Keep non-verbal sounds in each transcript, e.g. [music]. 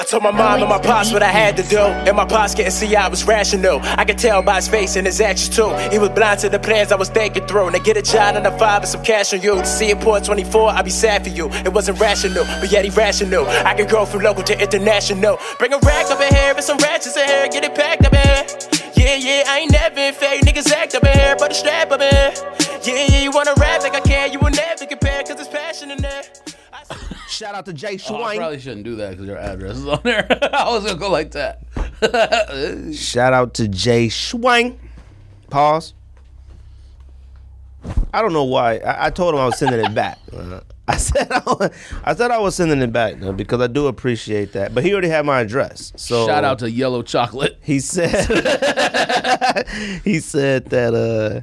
I told my mom and my pops what I had to do. And my pops couldn't see I was rational. I could tell by his face and his actions too. He was blind to the plans I was thinking through. Now get a job and a five and some cash on you. To see it pour 24, I'd be sad for you. It wasn't rational, but yet irrational. I could go from local to international. Bring a rack up in here and some ratchets in here. Get it packed up in here. Yeah, yeah, I ain't never been fake. Niggas act up in here, but a strap up in here. Yeah, yeah, you wanna rap like I can. You will never compare, cause there's passion in there. Shout out to Jay Oh, I probably shouldn't do that because your address is on there. [laughs] I was gonna go like that. [laughs] Shout out to Jay Schwein. Pause. I don't know why. I, I told him I was sending it back. [laughs] I said I, was, I said I was sending it back uh, because I do appreciate that. But he already had my address. So Shout out to Yellow Chocolate. he said he said that uh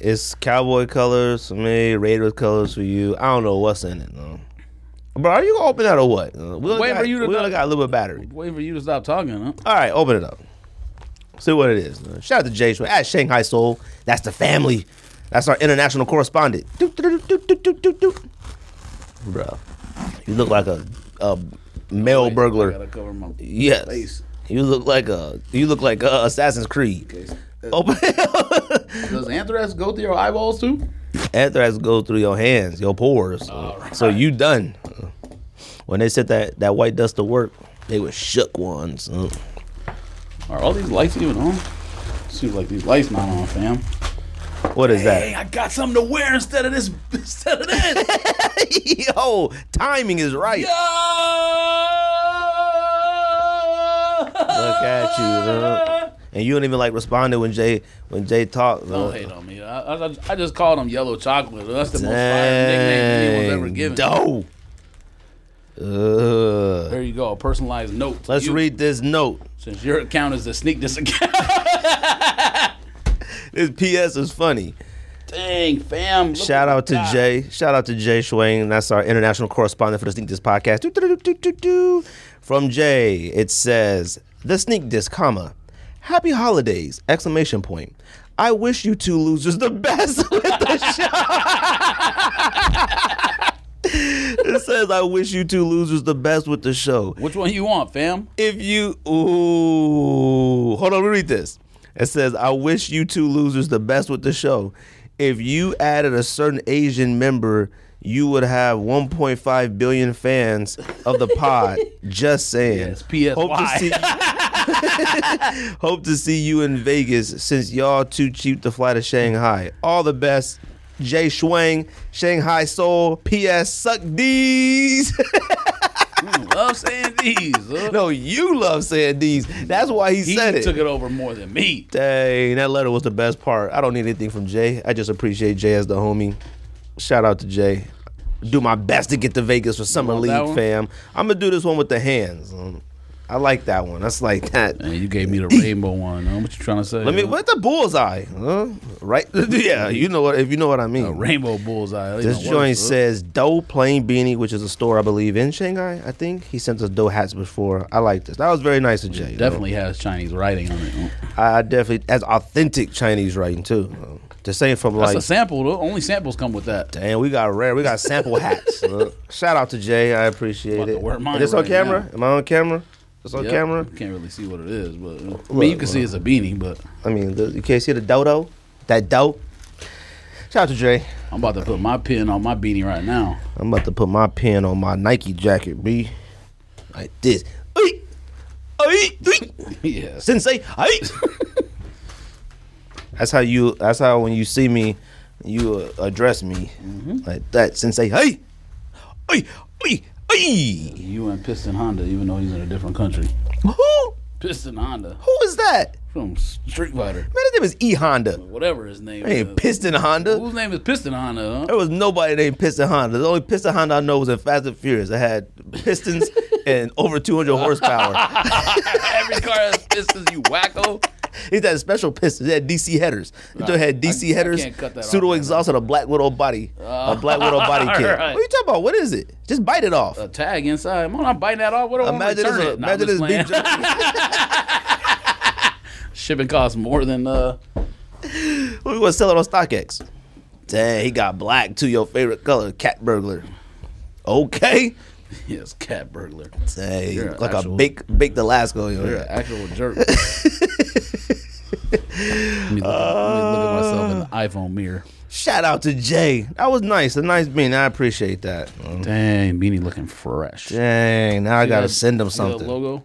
it's cowboy colors for me, Raiders colors for you. I don't know what's in it though. Bro, are you gonna open that or what? Uh, we only Wait got, for you to we got a little bit of battery. Wait for you to stop talking, huh? All right, open it up. See what it is. Uh, Shout out to Jay Schway at Shanghai Soul. That's the family. That's our international correspondent. Bro, you look like a, a male Wait, I burglar. gotta cover my Yes. face. You look like a you look like uh, Assassin's Creed. Okay. [laughs] Open Does anthrax go through your eyeballs too? Anthrax go through your hands, your pores. So you done. When they said that, that white dust to work, they were shook ones. Uh, Are all these lights even on? Seems like these lights not on, fam. What is Hey, that? I got something to wear instead of this. [laughs] Instead of this. [laughs] Yo, timing is right. Yo! Look at you, huh? And you don't even like responding when Jay when Jay talks. Don't hate on me. I, I, I just called him Yellow Chocolate. That's the most fire nickname anyone's ever given. Dope. Uh, There you go. A personalized note. let's you, read this note. Since your account is the sneak [laughs] this account. This PS is funny. Dang, fam. Shout out to got. Jay. Shout out to Jay Schwain. That's our international correspondent for the Sneak Diss podcast. From Jay, it says the Sneak Diss, comma, Happy Holidays! Exclamation point. I wish you two losers the best [laughs] with the show. it says I wish you two losers the best with the show. Which one you want, fam? If you ooh, hold on, let me read this. It says, "I wish you two losers the best with the show. If you added a certain Asian member, you would have 1.5 billion fans of the pod. [laughs] Just saying. Yes, PSY. Hope to see. [laughs] [laughs] hope to see you in Vegas since y'all too cheap to fly to Shanghai. All the best." Jay Schwang, Shanghai Soul, PS Suck D's. [laughs] Mm, love saying these. huh? No, you love saying these. That's why he, he said it. He took it over more than me. Dang, that letter was the best part. I don't need anything from Jay. I just appreciate Jay as the homie. Shout out to Jay. Do my best to get to Vegas for Summer League, fam. I'm gonna do this one with the hands. I like that one. That's like that. Man, you gave me the rainbow one. Huh? What you trying to say? Let me. huh? What the bullseye? Huh? Right? [laughs] yeah, you know what? If you know what I mean. A rainbow bullseye. This joint says Doe Plain Beanie, which is a store I believe in Shanghai. I think he sent us Doe hats before. I like this. That was very nice of Jay. definitely has Chinese writing on it. I definitely as authentic Chinese writing too. The same from That's like, a sample. though. Only samples come with that. damn, we got rare, we got sample hats. [laughs] Shout out to Jay, I appreciate to it. mine Is this on camera? now. Am I on camera? It's on Yep. camera. You can't really see what it is, but I mean, you can see it's a beanie. But I mean, the, you can't see the dodo, that dope. Shout out to Jay. I'm about to put my pin on my beanie right now. I'm about to put my pin on my Nike jacket, B. Like this. [laughs] Yeah. Sensei. [laughs] That's how you. That's how when you see me, you uh, address me like that. Sensei. Hey. Ay, ay, ay. You and Piston Honda, even though he's in a different country. Who? Piston Honda Who is that? from Street Fighter, Man, his name is E Honda. whatever his name is. Hey, is. Piston Honda. Whose name is Piston Honda? Huh? There was nobody named Piston Honda. The only Piston Honda I know was in Fast and Furious. I had pistons [laughs] and over 200 horsepower. [laughs] Every car has pistons. You wacko. He had special pistons. He had DC headers. He Right. had DC I- I headers, that pseudo exhaust, and a Black Widow body. a Black Widow [laughs] body kit. Right. What are you talking about? What is it? Just bite it off. A tag inside. I'm not biting that off. What do I to imagine this, it? Nah, imagine this beef [laughs] Shipping costs more than uh. we was selling on StockX. Dang, he got black too. Your favorite color, cat burglar. Okay, [laughs] Yes, cat burglar. Say You're like actual- a bake bake Alaska. You're an actual jerk. [laughs] let, me look at, let me look at myself in the uh. iPhone mirror. Shout out to Jay. That was nice. A nice bean. I appreciate that. Dang, Beanie looking fresh. Dang. Now I gotta that- send him something. Logo.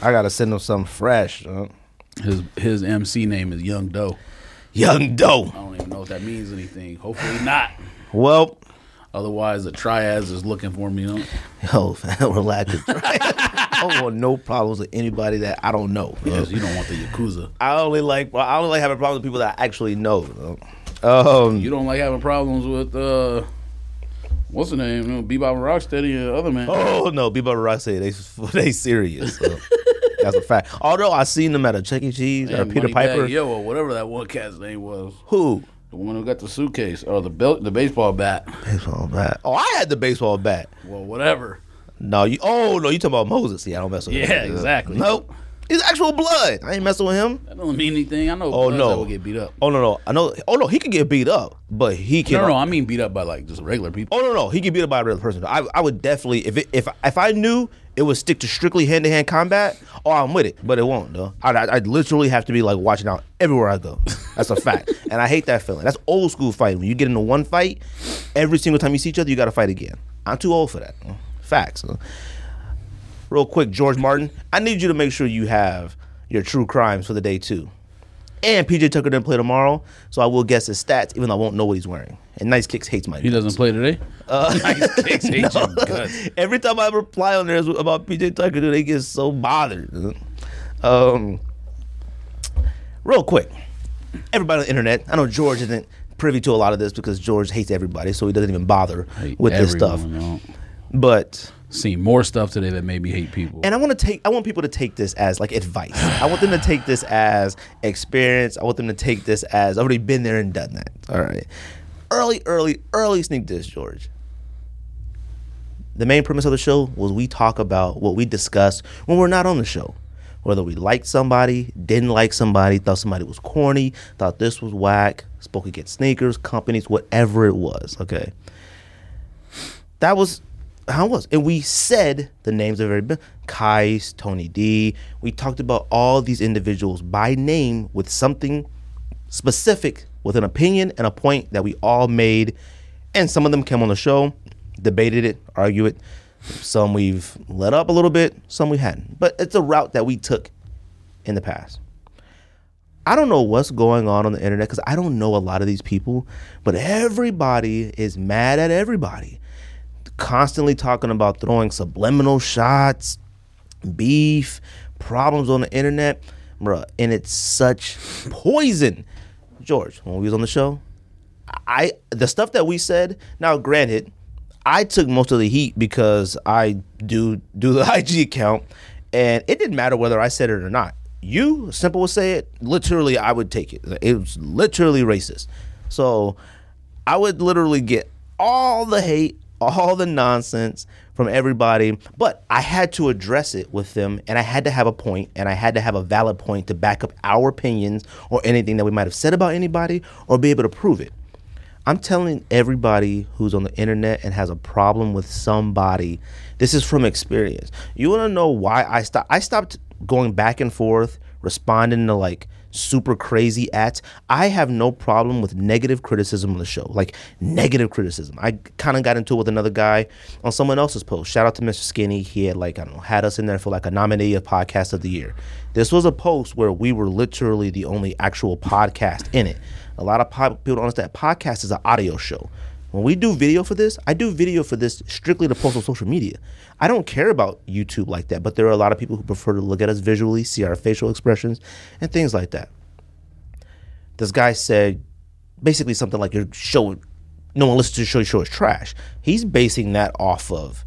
I gotta send him something fresh. huh? His his MC name is Young Doe. Young Doe. I don't even know if that means anything. Hopefully not. Well, Otherwise, the triads is looking for me. You know? yo, relax. I don't want no problems with anybody that I don't know. Because you don't want the yakuza. I only like I only like having problems with people that I actually know. Um, You don't like having problems with uh, what's the name? You know, Bebop and Rocksteady and other man. Oh no, Bebop and Rocksteady, they [laughs] they serious. so that's a fact. Although I seen them at a Chuck E. Cheese or Peter Piper. Yo, or whatever that one cat's name was. Who? The one who got the suitcase or the belt, the baseball bat. Baseball bat. Oh, I had the baseball bat. Well, whatever. No, you. Oh no, you talking about Moses? Yeah, I don't mess with him. Yeah, exactly. Nope. He's actual blood. I ain't messing with him. That don't mean anything. I know. Oh no. that will get beat up. Oh no, no. I know. Oh no, he could get beat up, but he can. No, no, no, I mean beat up by like just regular people. Oh no, no, he can be beat up by a regular person. I, I would definitely if it, if if I knew it would stick to strictly hand to hand combat. Oh, I'm with it, but it won't though. I I literally have to be like watching out everywhere I go. That's a fact, [laughs] and I hate that feeling. That's old school fighting. When you get into one fight, every single time you see each other, you got to fight again. I'm too old for that. Facts. Real quick, George Martin, I need you to make sure you have your true crimes for the day too. And PJ Tucker didn't play tomorrow, so I will guess his stats, even though I won't know what he's wearing. And Nice Kicks hates my He doesn't play today. Uh, [laughs] Nice kicks [laughs] hate your guts. Every time I reply on there about PJ Tucker, dude, they get so bothered. Um, real quick, everybody on the internet. I know George isn't privy to a lot of this because George hates everybody, so he doesn't even bother with this stuff. But Seen more stuff today that made me hate people. and I want to take, I want people to take this as like advice. I want them to take this as experience. I want them to take this as I've already been there and done that. All right, early, early, early sneak diss, George. The main premise of the show was we talk about what we discuss when we're not on the show. Whether we liked somebody, didn't like somebody, thought somebody was corny, thought this was whack, spoke against sneakers, companies, whatever it was. Okay. That was how it was. And we said the names of everybody Kais, Tony D. We talked about all these individuals by name with something specific, with an opinion and a point that we all made. And some of them came on the show, debated it, argued it. Some we've let up a little bit, some we hadn't. But it's a route that we took in the past. I don't know what's going on on the internet because I don't know a lot of these people, but everybody is mad at everybody. Constantly talking about throwing subliminal shots, beef, problems on the internet, bruh, and it's such poison. George, when we was on the show, I the stuff that we said. Now, granted, I took most of the heat because I do do the [laughs] IG account, and it didn't matter whether I said it or not. You, simple would say it. Literally, I would take it. It was literally racist. So, I would literally get all the hate, all the nonsense from everybody, but I had to address it with them and I had to have a point and I had to have a valid point to back up our opinions or anything that we might have said about anybody or be able to prove it. I'm telling everybody who's on the internet and has a problem with somebody, this is from experience. You want to know why I stopped? I stopped going back and forth, responding to like super crazy at. I have no problem with negative criticism on the show, like negative criticism. I kind of got into it with another guy on someone else's post. Shout out to Mr. Skinny. He had like I don't know had us in there for like a nominee of podcast of the year. This was a post where we were literally the only actual podcast in it. A lot of people don't understand podcast is an audio show. When we do video for this, I do video for this strictly to post on social media. I don't care about YouTube like that, but there are a lot of people who prefer to look at us visually, see our facial expressions, and things like that. This guy said basically something like your show, no one listens to your show, your show is trash. He's basing that off of,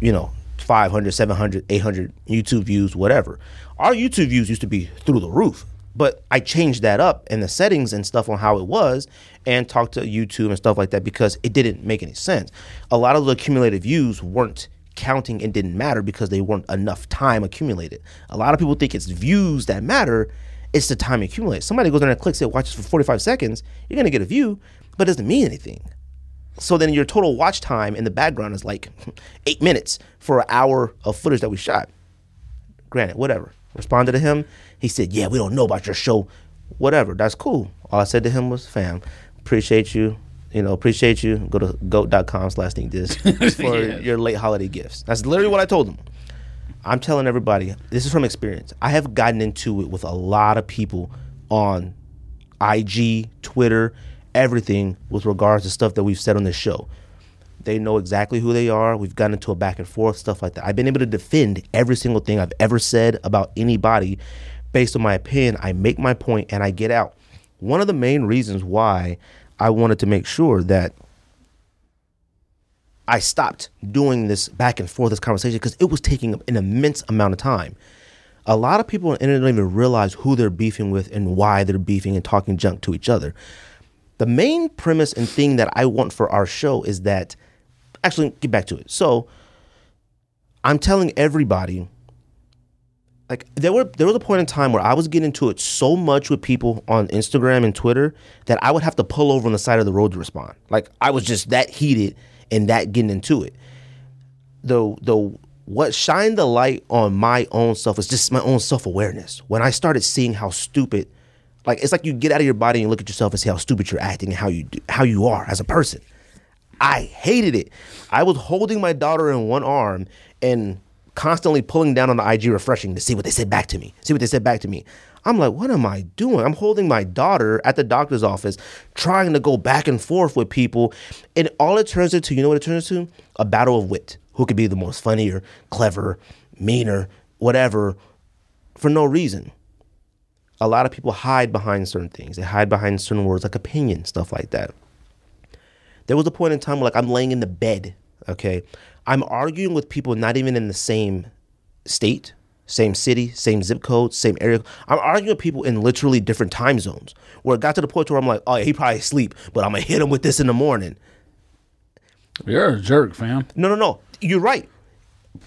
you know, 500, 700, 800 YouTube views, whatever. Our YouTube views used to be through the roof, but I changed that up in the settings and stuff on how it was and talked to YouTube and stuff like that because it didn't make any sense. A lot of the accumulated views weren't counting and didn't matter because they weren't enough time accumulated. A lot of people think it's views that matter. It's the time accumulated. Somebody goes in and clicks it, watches for 45 seconds, you're gonna get a view, but it doesn't mean anything. So then your total watch time in the background is like [laughs] eight minutes for an hour of footage that we shot. Granted, whatever. Responded to him. He said, Yeah, we don't know about your show. Whatever. That's cool. All I said to him was, Fam, appreciate you. You know, appreciate you. Go to goat.com slash sneak diss [laughs] for Yeah. your late holiday gifts. That's literally what I told him. I'm telling everybody, this is from experience. I have gotten into it with a lot of people on IG, Twitter, everything with regards to stuff that we've said on this show. They know exactly who they are. We've gotten into a back and forth, stuff like that. I've been able to defend every single thing I've ever said about anybody based on my opinion. I make my point and I get out. One of the main reasons why I wanted to make sure that I stopped doing this back and forth, this conversation, because it was taking an immense amount of time. A lot of people on the don't even realize who they're beefing with and why they're beefing and talking junk to each other. The main premise and thing that I want for our show is that, actually, get back to it. So, I'm telling everybody, like there were there was a point in time where I was getting into it so much with people on Instagram and Twitter that I would have to pull over on the side of the road to respond. Like I was just that heated and that getting into it. The the what shined the light on my own self is just my own self awareness. When I started seeing how stupid, like it's like you get out of your body and you look at yourself and see how stupid you're acting and how you do, how you are as a person. I hated it. I was holding my daughter in one arm and constantly pulling down on the IG refreshing to see what they said back to me. See what they said back to me. I'm like, what am I doing? I'm holding my daughter at the doctor's office, trying to go back and forth with people. And all it turns into, you know what it turns into? A battle of wit. Who could be the most funnier, clever, meaner, whatever, for no reason. A lot of people hide behind certain things. They hide behind certain words like opinion, stuff like that there was a point in time where like I'm laying in the bed, okay? I'm arguing with people not even in the same state, same city, same zip code, same area. I'm arguing with people in literally different time zones. Where it got to the point where I'm like, oh, yeah, he probably asleep, but I'm gonna hit him with this in the morning. You're a jerk, fam. No, no, no. You're right.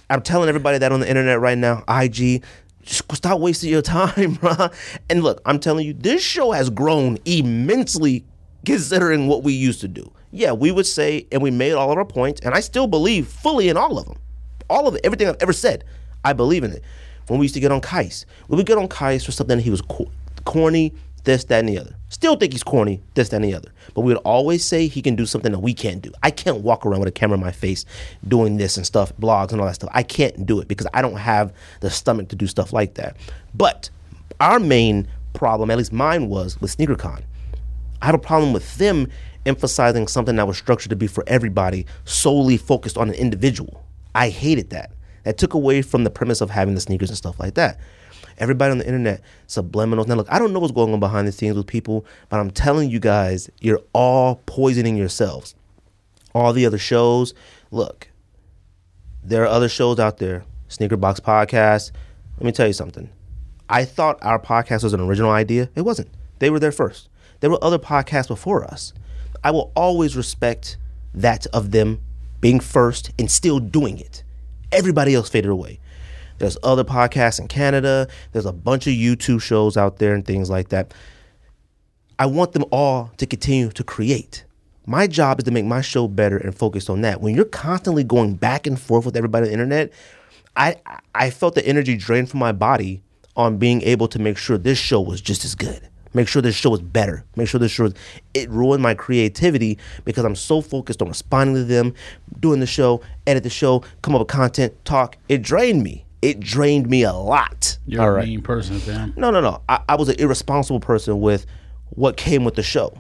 I'm telling everybody that on the internet right now, IG, just stop wasting your [laughs] time, bro. And look, I'm telling you, this show has grown immensely considering what we used to do. Yeah, we would say, and we made all of our points, and I still believe fully in all of them. All of it, everything I've ever said, I believe in it. When we used to get on Kais, we would get on Kais for something he was co- corny, this, that, and the other. Still think he's corny, this, that, and the other. But we would always say he can do something that we can't do. I can't walk around with a camera in my face doing this and stuff, blogs and all that stuff. I can't do it because I don't have the stomach to do stuff like that. But our main problem, at least mine was with SneakerCon. I have a problem with them emphasizing something that was structured to be for everybody, solely focused on an individual. I hated that. That took away from the premise of having the sneakers and stuff like that. Everybody on the internet, subliminals. Now, look, I don't know what's going on behind the scenes with people, but I'm telling you guys, you're all poisoning yourselves. All the other shows, look, there are other shows out there, Sneaker Box Podcast. Let me tell you something. I thought our podcast was an original idea. It wasn't. They were there first. There were other podcasts before us. I will always respect that of them being first and still doing it. Everybody else faded away. There's other podcasts in Canada. There's a bunch of YouTube shows out there and things like that. I want them all to continue to create. My job is to make my show better and focus on that. When you're constantly going back and forth with everybody on the internet, I I felt the energy drain from my body on being able to make sure this show was just as good. Make sure this show was better. Make sure this show was, it ruined my creativity because I'm so focused on responding to them, doing the show, edit the show, come up with content, talk. It drained me. It drained me a lot. You're All a right. mean person, fam. No, no, no. I, I was an irresponsible person with what came with the show.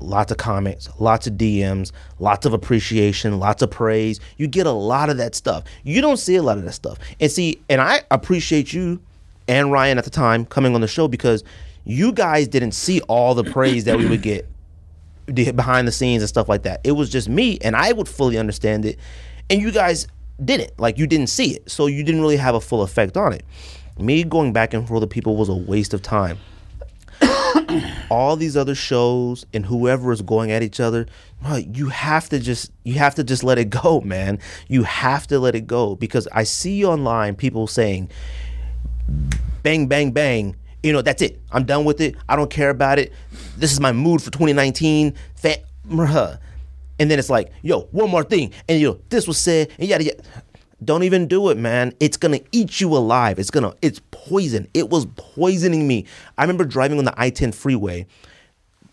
Lots of comments, lots of DMs, lots of appreciation, lots of praise. You get a lot of that stuff. You don't see a lot of that stuff. And see, and I appreciate you and Ryan at the time coming on the show because you guys didn't see all the praise that we would get behind the scenes and stuff like that. It was just me, and I would fully understand it, and you guys didn't. Like you didn't see it, so you didn't really have a full effect on it. Me going back and forth with people was a waste of time. [coughs] All these other shows and whoever is going at each other you have to just you have to just let it [laughs] go, man. You have to let it go because I see online people saying, bang, bang, bang. You know, that's it. I'm done with it. I don't care about it. This is my mood for 2019. Fa- bruh. and then it's like, yo, one more thing, and you know, this was said, and yada yada. Don't even do it, man. It's gonna eat you alive. It's gonna, it's poison. It was poisoning me. I remember driving on the I-10 freeway,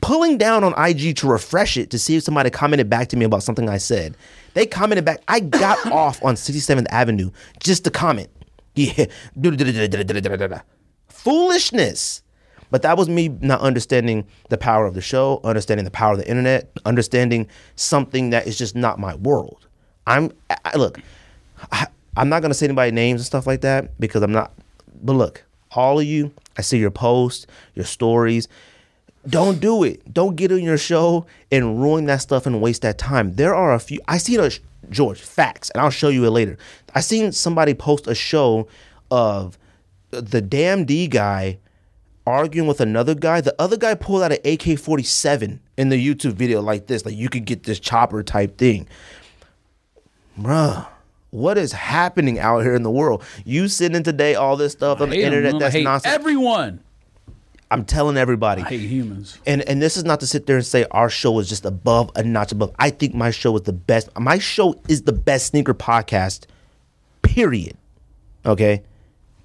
pulling down on IG to refresh it to see if somebody commented back to me about something I said. They commented back. I got [laughs] off on 67th Avenue just to comment. Yeah. [laughs] Foolishness. But that was me not understanding the power of the show, understanding the power of the internet, understanding something that is just not my world. I'm I, look, I, I'm not gonna say anybody names and stuff like that because I'm not. But look, all of you, I see your posts, your stories. Don't do it. Don't get on your show and ruin that stuff and waste that time. There are a few. I seen a George facts, and I'll show you it later. I seen somebody post a show of the damn D guy arguing with another guy. The other guy pulled out an AK 47 in the YouTube video like this, like you could get this chopper type thing. Bruh, what is happening out here in the world? You sitting today, all this stuff on the internet I that's hate nonsense. Everyone. I'm telling everybody. I hate humans. And and this is not to sit there and say our show is just above a notch above. I think my show is the best. My show is the best sneaker podcast. Period. Okay.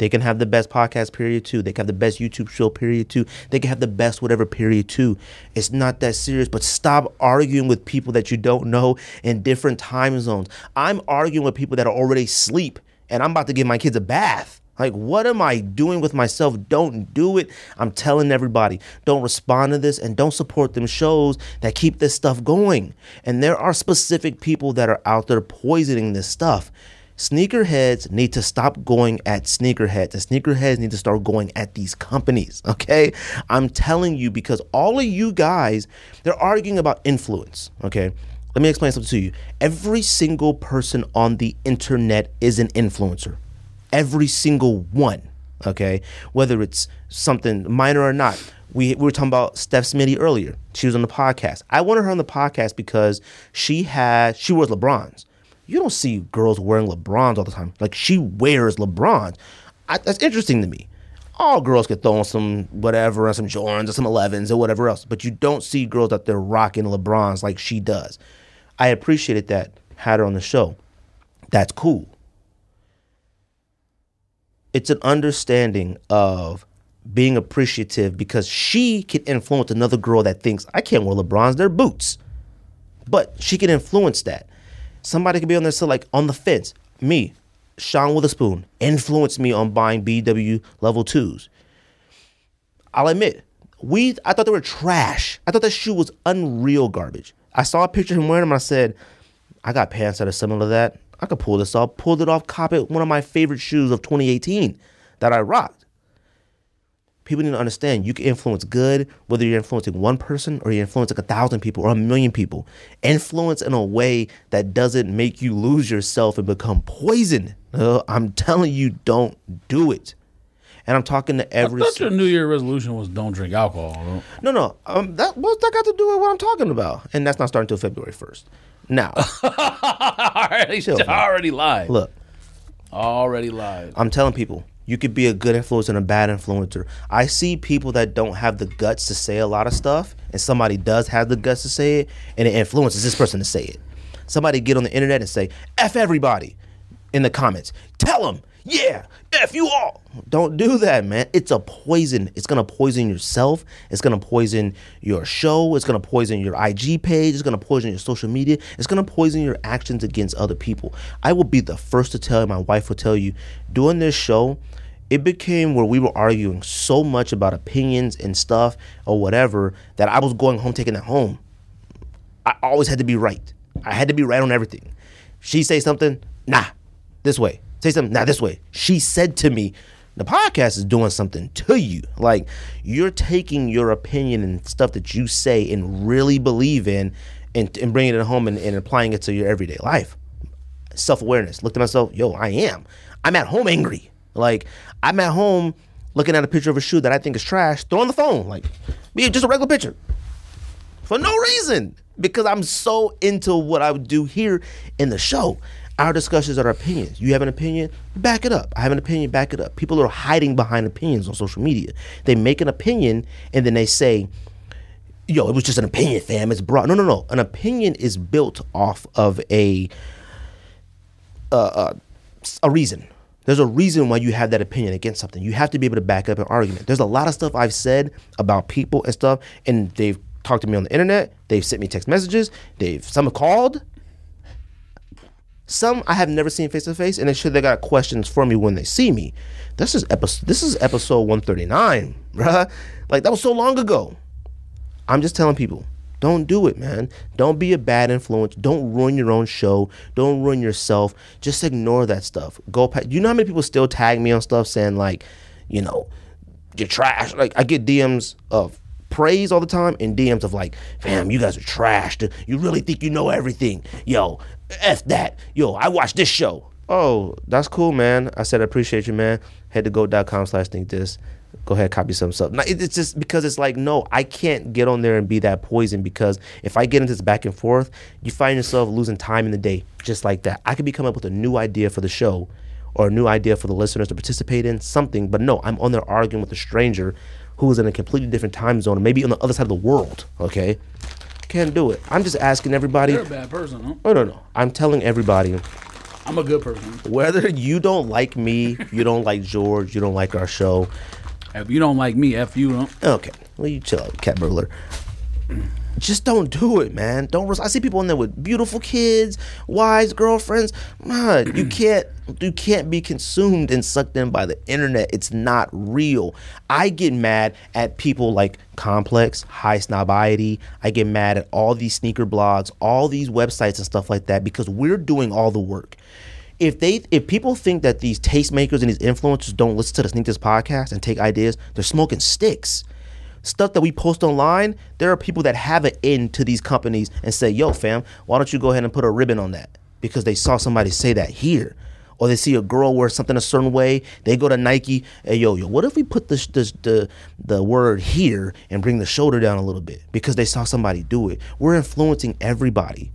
They can have the best podcast period too. They can have the best YouTube show period too. They can have the best whatever period too. It's not that serious, but stop arguing with people that you don't know in different time zones. I'm arguing with people that are already asleep and I'm about to give my kids a bath. Like, what am I doing with myself? Don't do it. I'm telling everybody, don't respond to this and don't support them shows that keep this stuff going. And there are specific people that are out there poisoning this stuff. Sneakerheads need to stop going at sneakerheads, and sneakerheads need to start going at these companies. [laughs] Okay, I'm telling you because all of you guys, they're arguing about influence. Okay, let me explain something to you. Every single person on the internet is an influencer every single one. Okay, whether it's something minor or not. We, we were talking about Steph Smitty earlier. She was on the podcast. I wanted her on the podcast because she had she wears LeBrons. You don't see girls wearing LeBrons all the time. Like she wears LeBrons. I, that's interesting to me. All girls could throw on some whatever, and some Jordans or some 11s or whatever else, but you don't see girls out there rocking LeBrons like she does. I appreciated that. Had her on the show. That's cool it's an understanding of being appreciative because she can influence another girl that thinks I can't wear LeBrons, they're boots. But she can influence that. Somebody could be on there so like on the fence. Me, Sean Wotherspoon, influenced me on buying BW level twos. I'll admit, we I thought they were trash. I thought that shoe was unreal garbage. I saw a picture of him wearing them and I said, I got pants that are similar to that. I could pull this off. Pulled it off, cop it, one of my favorite shoes of 2018 that I rocked. People need to understand you can influence good, whether you're influencing one person or you're influencing a thousand people or a million people. Influence in a way that doesn't make you lose yourself and become poison. Uh, I'm telling you, don't do it. And I'm talking to every I thought your New Year resolution was don't drink alcohol. though. No, no. Um, that what's that got to do with what I'm talking about? And that's not starting until February 1st. Now, [laughs] already, Chill, already lied. look, Already lied. I'm telling people, you could be a good influencer and a bad influencer. I see people that don't have the guts to say a lot of stuff, and somebody does have the guts to say it, and it influences this person to say it. Somebody get on the internet and say, F everybody in the comments. Tell them, yeah, F you all. Don't do that, man. It's a poison. It's going to poison yourself. It's going to poison your show. It's going to poison your IG page. It's going to poison your social media. It's going to poison your actions against other people. I will be the first to tell you, my wife will tell you, doing this show, it became where we were arguing so much about opinions and stuff or whatever that I was going home taking it home. I always had to be right. I had to be right on everything. She say something, nah, this way. Say something, Now, this way. She said to me, the podcast is doing something to you. Like you're taking your opinion and stuff that you say and really believe in and, and bringing it home and, and applying it to your everyday life. Self awareness. Looked at myself, yo, I am. I'm at home angry. Like I'm at home looking at a picture of a shoe that I think is trash, throwing the phone. Like, be just a regular picture for no reason because I'm so into what I would do here in the show. Our discussions are opinions. You have an opinion, back it up. I have an opinion, back it up. People are hiding behind opinions on social media. They make an opinion and then they say, yo, it was just an opinion, fam. It's broad. No, no, no. An opinion is built off of a uh, uh, a reason. There's a reason why you have that opinion against something. You have to be able to back up an argument. There's a lot of stuff I've said about people and stuff, and they've talked to me on the internet. They've sent me text messages. They've some have called. Some I have never seen face to face, and they sure they got questions for me when they see me. This is episode. This is episode 139, [laughs] bruh. Like that was so long ago. I'm just telling people, don't do it, man. Don't be a bad influence. Don't ruin your own show. Don't ruin yourself. Just ignore that stuff. Go past. You know how many people still tag me on stuff saying like, you know, you're trash. Like I get DMs of praise all the time and DMs of like, fam, you guys are trash. You really think you know everything. Yo, F that. Yo, I watched this show. Oh, that's cool, man. I said I appreciate you, man. Head to goat.com slash think this. Go ahead, copy some stuff. No, It's just because it's like, no, I can't get on there and be that poison because if I get into this back and forth, you find yourself losing time in the day just like that. I could be coming up with a new idea for the show or a new idea for the listeners to participate in, something, but no, I'm on there arguing with a stranger who is in a completely different time zone, maybe on the other side of the world. Okay, can't do it. I'm just asking everybody. You're a bad person, huh? Oh no, no. I'm telling everybody I'm a good person. whether you don't like me, you don't like George, you don't like our show. If you don't like me, F you. Don't. Okay, well you chill out, cat burglar. Just don't do it, man. Don't. res- I see people in there with beautiful kids, wives, girlfriends. Man, you [clears throat] can't. You can't be consumed and sucked in by the internet. It's not real. I get mad at people like Complex, Highsnobiety. I get mad at all these sneaker blogs, all these websites and stuff like that because we're doing all the work if they if people think that these tastemakers and these influencers don't listen to the Sneak Diss podcast and take ideas, they're smoking sticks. Stuff that we post online, there are people that have an in to these companies and say, "Yo, fam, why don't you go ahead and put a ribbon on that?" Because they saw somebody say that here, or they see a girl wear something a certain way. They go to Nike, "Hey, yo, yo, what if we put the the word here and bring the shoulder down a little bit?" Because they saw somebody do it. We're influencing everybody.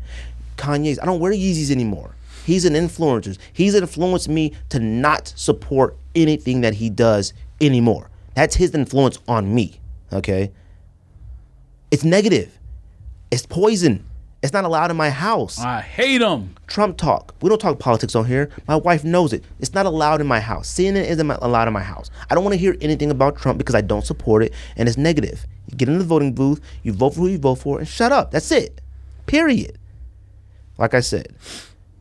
Kanye's. I don't wear Yeezys anymore. He's an influencer. He's influenced me to not support anything that he does anymore. That's his influence on me. Okay. It's negative. It's poison. It's not allowed in my house. I hate them. Trump talk. We don't talk politics on here. My wife knows it. It's not allowed in my house. CNN isn't allowed in my house. I don't want to hear anything about Trump because I don't support it and it's negative. You get in the voting booth, you vote for who you vote for, and shut up. That's it. Period. Like I said,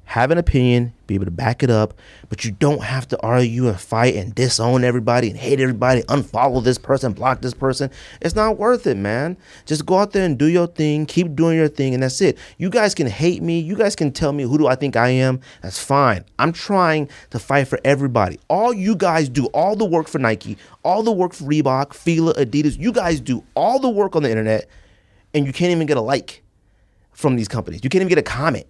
have an opinion, be able to back it up, but you don't have to argue and fight and disown everybody and hate everybody, unfollow this person, block this person. It's not worth it, man. Just go out there and do your thing, keep doing your thing, and that's it. You guys can hate me, you guys can tell me who do I think I am. That's fine. I'm trying to fight for everybody. All you guys do all the work for Nike, all the work for Reebok, Fila, Adidas. You guys do all the work on the internet, and you can't even get a like from these companies. You can't even get a comment.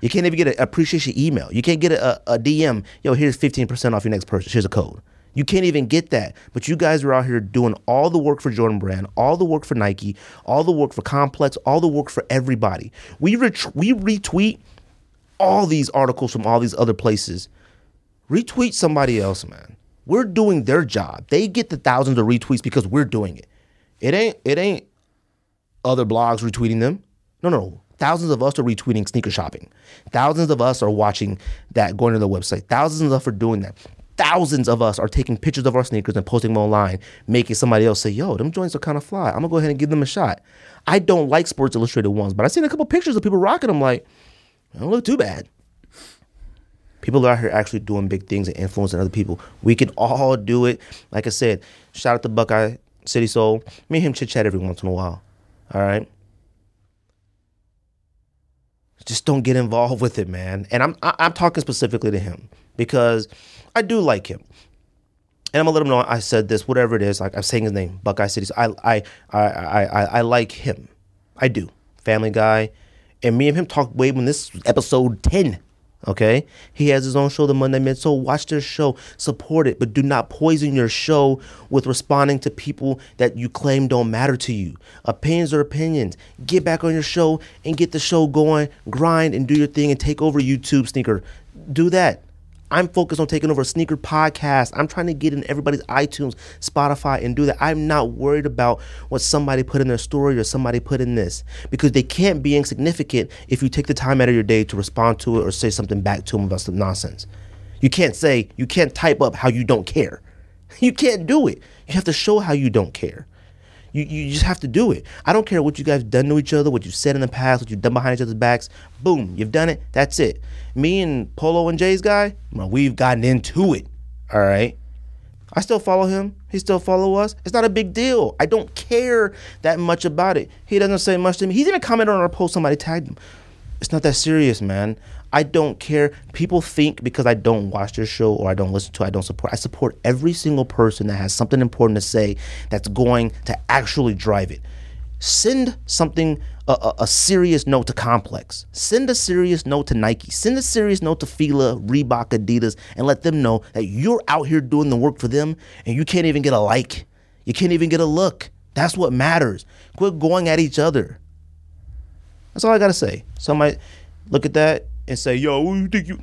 You can't even get an appreciation email. You can't get a, a, DM. Yo, here's 15% off your next purchase. Here's a code. You can't even get that. But you guys are out here doing all the work for Jordan Brand, all the work for Nike, all the work for Complex, all the work for everybody. We ret- we retweet all these articles from all these other places. Retweet somebody else, man. We're doing their job. They get the thousands of retweets because we're doing it. It ain't it ain't other blogs retweeting them. No, no. Thousands of us are retweeting sneaker shopping. Thousands of us are watching that, going to the website. Thousands of us are doing that. Thousands of us are taking pictures of our sneakers and posting them online, making somebody else say, yo, them joints are kind of fly. I'm gonna go ahead and give them a shot. I don't like Sports Illustrated ones, but I've seen a couple pictures of people rocking them like, they don't look too bad. People are out here actually doing big things and influencing other people. We can all do it. Like I said, shout out to Buckeye City Soul. Me and him chit chat every once in a while. All right. Just don't get involved with it, man. And I'm I- I'm talking specifically to him because I do like him. And I'm gonna let him know I said this, whatever it is. Like I'm saying his name, Buckeye City. I I I I I, I like him. I do. Family guy. And me and him talked way when this episode 10. Okay? He has his own show, The Monday Mid. So watch their show, support it, but do not poison your show with responding to people that you claim don't matter to you. Opinions are opinions. Get back on your show and get the show going, grind and do your thing and take over YouTube sneaker. Do that. I'm focused on taking over a sneaker podcast. I'm trying to get in everybody's iTunes, Spotify, and do that. I'm not worried about what somebody put in their story or somebody put in this because they can't be insignificant if you take the time out of your day to respond to it or say something back to them about some nonsense. You can't say, you can't type up how you don't care. [laughs] You can't do it. You have to show how you don't care. You, you just have to do it. I don't care what you guys done to each other, what you said in the past, what you've done behind each other's backs. Boom, you've done it. That's it. Me and Polo and Jay's guy, well, we've gotten into it. All right. I still follow him. He still follow us. It's not a big deal. I don't care that much about it. He doesn't say much to me. He's even commented on our post. Somebody tagged him. It's not that serious, man. I don't care. People think because I don't watch their show or I don't listen to, it, I don't support. I support every single person that has something important to say that's going to actually drive it. Send something a, a, a serious note to Complex. Send a serious note to Nike. Send a serious note to Fila, Reebok, Adidas, and let them know that you're out here doing the work for them and you can't even get a like. You can't even get a look. That's what matters. Quit going at each other. That's all I gotta say. Somebody look at that and say, "Yo, who you think you?"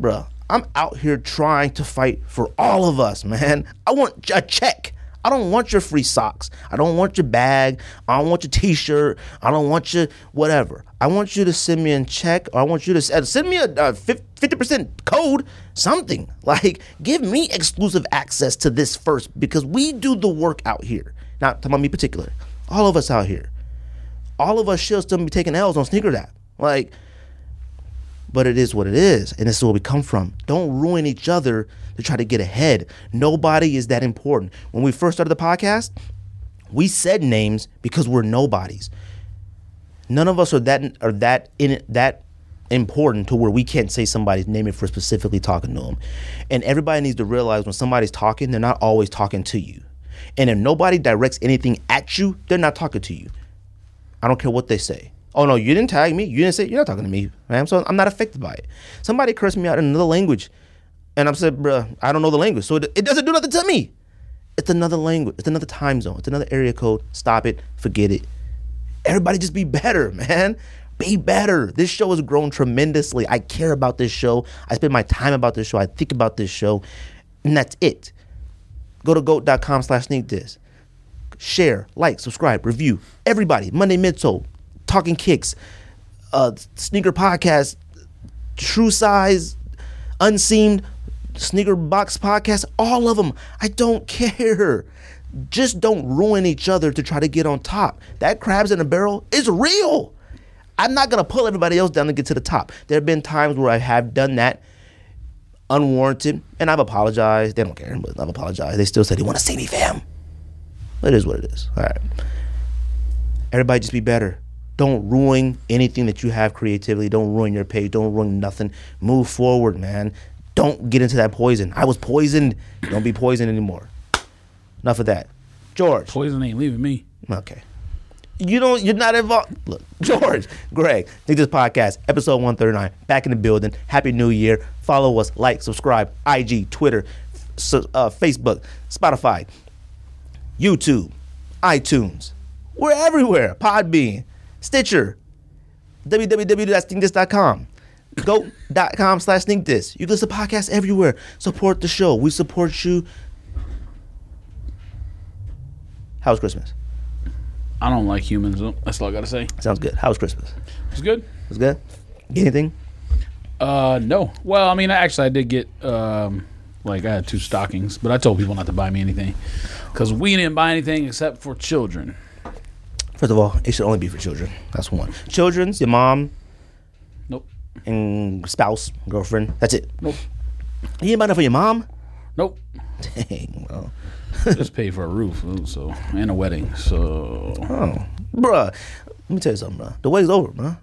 Bruh, I'm out here trying to fight for all of us, man. I want a check. I don't want your free socks. I don't want your bag. I don't want your T-shirt. I don't want your whatever. I want you to send me a check, or I want you to uh, send me a uh, fifty percent code, something [laughs] like give me exclusive access to this first because we do the work out here. Not talking about me particular. All of us out here all of us should still be taking L's on sneaker that. Like, but it is what it is, and this is where we come from. Don't ruin each other to try to get ahead. Nobody is that important. When we first started the podcast, we said names because we're nobodies. None of us are that are that in that important to where we can't say somebody's name if we're specifically talking to them. And everybody needs to realize when somebody's talking, they're not always talking to you. And if nobody directs anything at you, they're not talking to you. I don't care what they say. Oh no, you didn't tag me. You didn't say you're not talking to me, man. So I'm not affected by it. Somebody cursed me out in another language, and I'm said, bruh, I don't know the language, so it, it doesn't do nothing to me. It's another language. It's another time zone. It's another area code. Stop it. Forget it. Everybody just be better, [laughs] man. Be better. This show has grown tremendously. I care about this show. I spend my time about this show. I think about this show. And that's it. Go to goat.com slash sneak diss share, like, subscribe, review. Everybody, Monday Midsole, Talking Kicks, uh, Sneaker Podcast, True Size, Unseen, Sneaker Box Podcast, all of them. I don't [laughs] care. Just don't ruin each other to try to get on top. That crabs in a barrel is real. I'm not gonna pull everybody else down to get to the top. There have been times where I have done that unwarranted, and I've apologized. They don't care, but I've apologized. They still said they want to see me, fam. It is what it is. All right. Everybody just be better. Don't ruin anything that you have creatively. Don't ruin your page. Don't ruin nothing. Move forward, man. Don't get into that poison. I was poisoned. Don't be poisoned anymore. Enough of that. George. Poison ain't leaving me. Okay. You don't. You're not involved. Look, George, Greg, think this podcast, episode 139, back in the building. Happy New Year. Follow us, like, subscribe, IG, Twitter, uh, Facebook, Spotify. YouTube, iTunes. We're everywhere. Podbean, Stitcher, www.sneakthis.com, goat.com slash sneakdiss. You can listen to podcasts everywhere. Support the show. We support you. How was Christmas? I don't like humans. That's all I gotta say. Sounds good. How was Christmas? It's good. It was good. Get anything? Uh, no. Well, I mean, actually, I did get um, like I had two stockings, but I told people not to buy me anything because we didn't buy anything except for children. First of all, it should only be for children. That's one. Children's, your mom, Nope. and spouse, girlfriend. That's it. Nope. You didn't buy enough for your mom? Nope. Dang, well. [laughs] Just paid for a roof, uh, so and a wedding. So Oh, bruh. Let me tell you something, bruh. The wedding's over, bruh.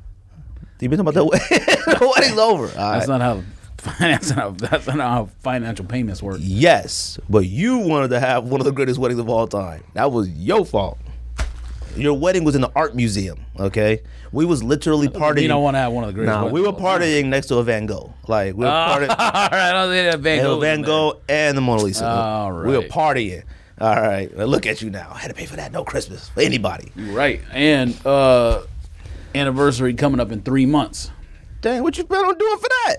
You been talking about that wedding? [laughs] the wedding's [laughs] over. All that's right. not how finance. That's not how financial payments work. Yes, but you wanted to have one of the greatest weddings of all time. That was your fault. Your wedding was in the art museum. Okay, we was literally partying. You don't want to have one of the greatest. Nah, we were of all time. partying next to a Van Gogh. Like we were partying. [laughs] All right, I'll say that Van Gogh. Van Gogh and the Mona Lisa. All We were partying. All right, look at you now. I had to pay for that. No Christmas for anybody. Right, and uh, anniversary coming up in three months. Dang, what you plan on doing for that?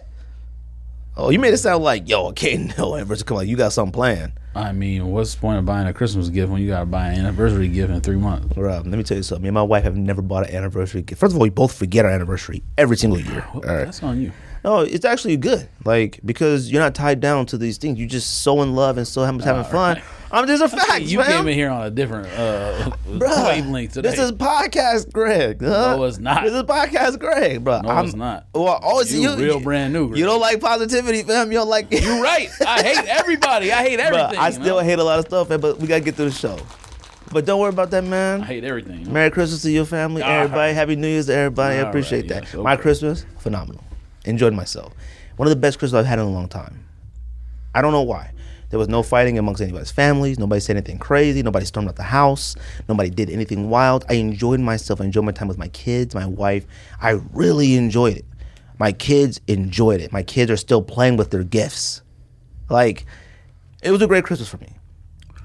Oh, you made it sound like yo, okay, [laughs] no anniversary. Come you got something planned. I mean, what's the point of buying a Christmas gift when you got to buy an anniversary gift in three months? Bro, let me tell you something. Me and my wife have never bought an anniversary gift. First of all, we both forget our anniversary every single year. All right. That's on you. No, it's actually good. Like because you're not tied down to these things. You're just so in love and so having, having fun. right. I'm just a fact. you came in here on a different uh, [laughs] Bruh, wavelength today. This is podcast Greg. huh? No, it's not. This is podcast Greg, bro. No, it's not. Well, oh, it's You you. real brand new, You don't like positivity, fam. You don't like. You're right. I [laughs] hate everybody. I hate Bruh, everything. I still know? hate a lot of stuff, man, but we gotta get through the show. But don't worry about that, man. I hate everything. Merry Christmas to your family, everybody. right. Happy New Year's to everybody. I appreciate right, that. yes, My. Christmas, phenomenal. Enjoyed myself. One of the best Christmas I've had in a long time. I don't know why. There was no fighting amongst anybody's families. Nobody said anything crazy. Nobody stormed out the house. Nobody did anything wild. I enjoyed myself. I enjoyed my time with my kids, my wife. I really enjoyed it. My kids enjoyed it. My kids are still playing with their gifts. Like, it was a great Christmas for me.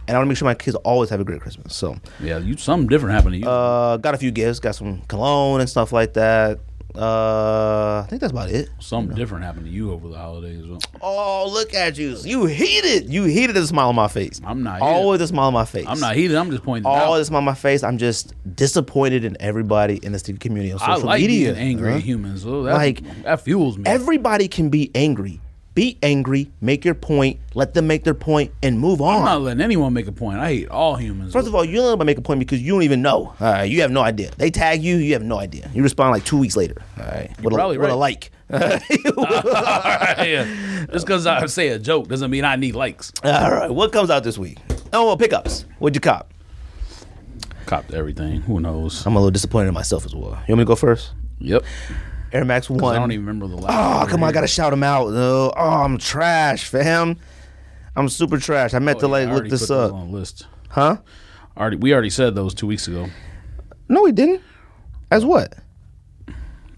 And I want to make sure my kids always have a great Christmas. So, Yeah, you something different happened to you. uh, got a few gifts, got some cologne and stuff like that. Uh, I think that's about it. something different happened to you over the holidays. Well, Oh, look at you! You heated. You heated a smile on my face. I'm not heated. Always a smile on my face. I'm not heated. I'm just pointing it out. Always a smile on my face. I'm just disappointed in everybody in this community on I social like media. being angry huh? humans. That, Like, that fuels me. Everybody can be angry. Be angry. Make your point. Let them make their point and move on. I'm not letting anyone make a point. I hate all humans. First of all, you don't let me make a point because you don't even know. All right, you have no idea. They tag you, you have no idea. You respond like two weeks later. All right, with, a, probably with a right. like. [laughs] [laughs] yeah. Just because I say a joke doesn't mean I need likes. All right, what comes out this week? Oh, well, pickups. What'd you cop? Copped everything. Who knows? I'm a little disappointed in myself as well. You want me to go first? Yep. Air Max 1. I don't even remember the last. Oh come on, I gotta shout him out. though. Oh, I'm trash, fam. I'm super trash. I meant Oh, to like I look this up. on list. Huh? Already, we already said those two weeks ago No, we didn't. As what?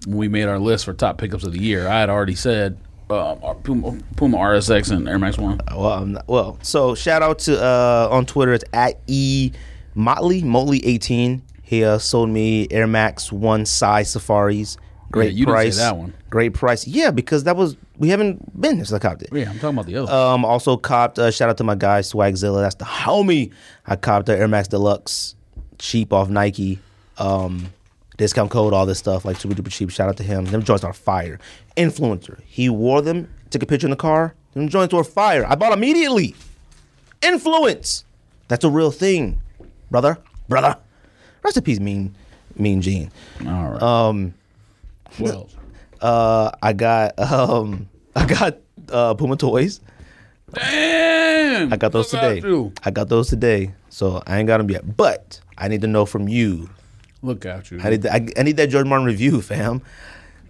when we made our list for top pickups of the year. I had already said our Puma, Puma RSX and Air Max One. Well, I'm not, well, so shout out to uh on Twitter. It's at e motley motley 18. He uh, sold me Air Max One size Safaris. Great Yeah, you didn't say price. that one. Great price. Yeah, because that was we haven't been since I copped it. Yeah, I'm talking about the other. Um, also copped. Uh, shout out to my guy Swagzilla. That's the homie. I copped the Air Max Deluxe, cheap off Nike. Um, discount code, all this stuff like super duper cheap. Shout out to him. Them joints are fire. Influencer. He wore them. Took a picture in the car. Them joints were fire. I bought immediately. Influence. That's a real thing, brother. Brother. Recipes mean mean Gene. All right. Um, well, [laughs] uh, I got um, [laughs] I got uh, Puma toys. damn. I got those Look at today. you. I got those today. So I ain't got them yet. But I need to know from you. Look at you. I need, I, I need that George Martin review, [laughs] fam.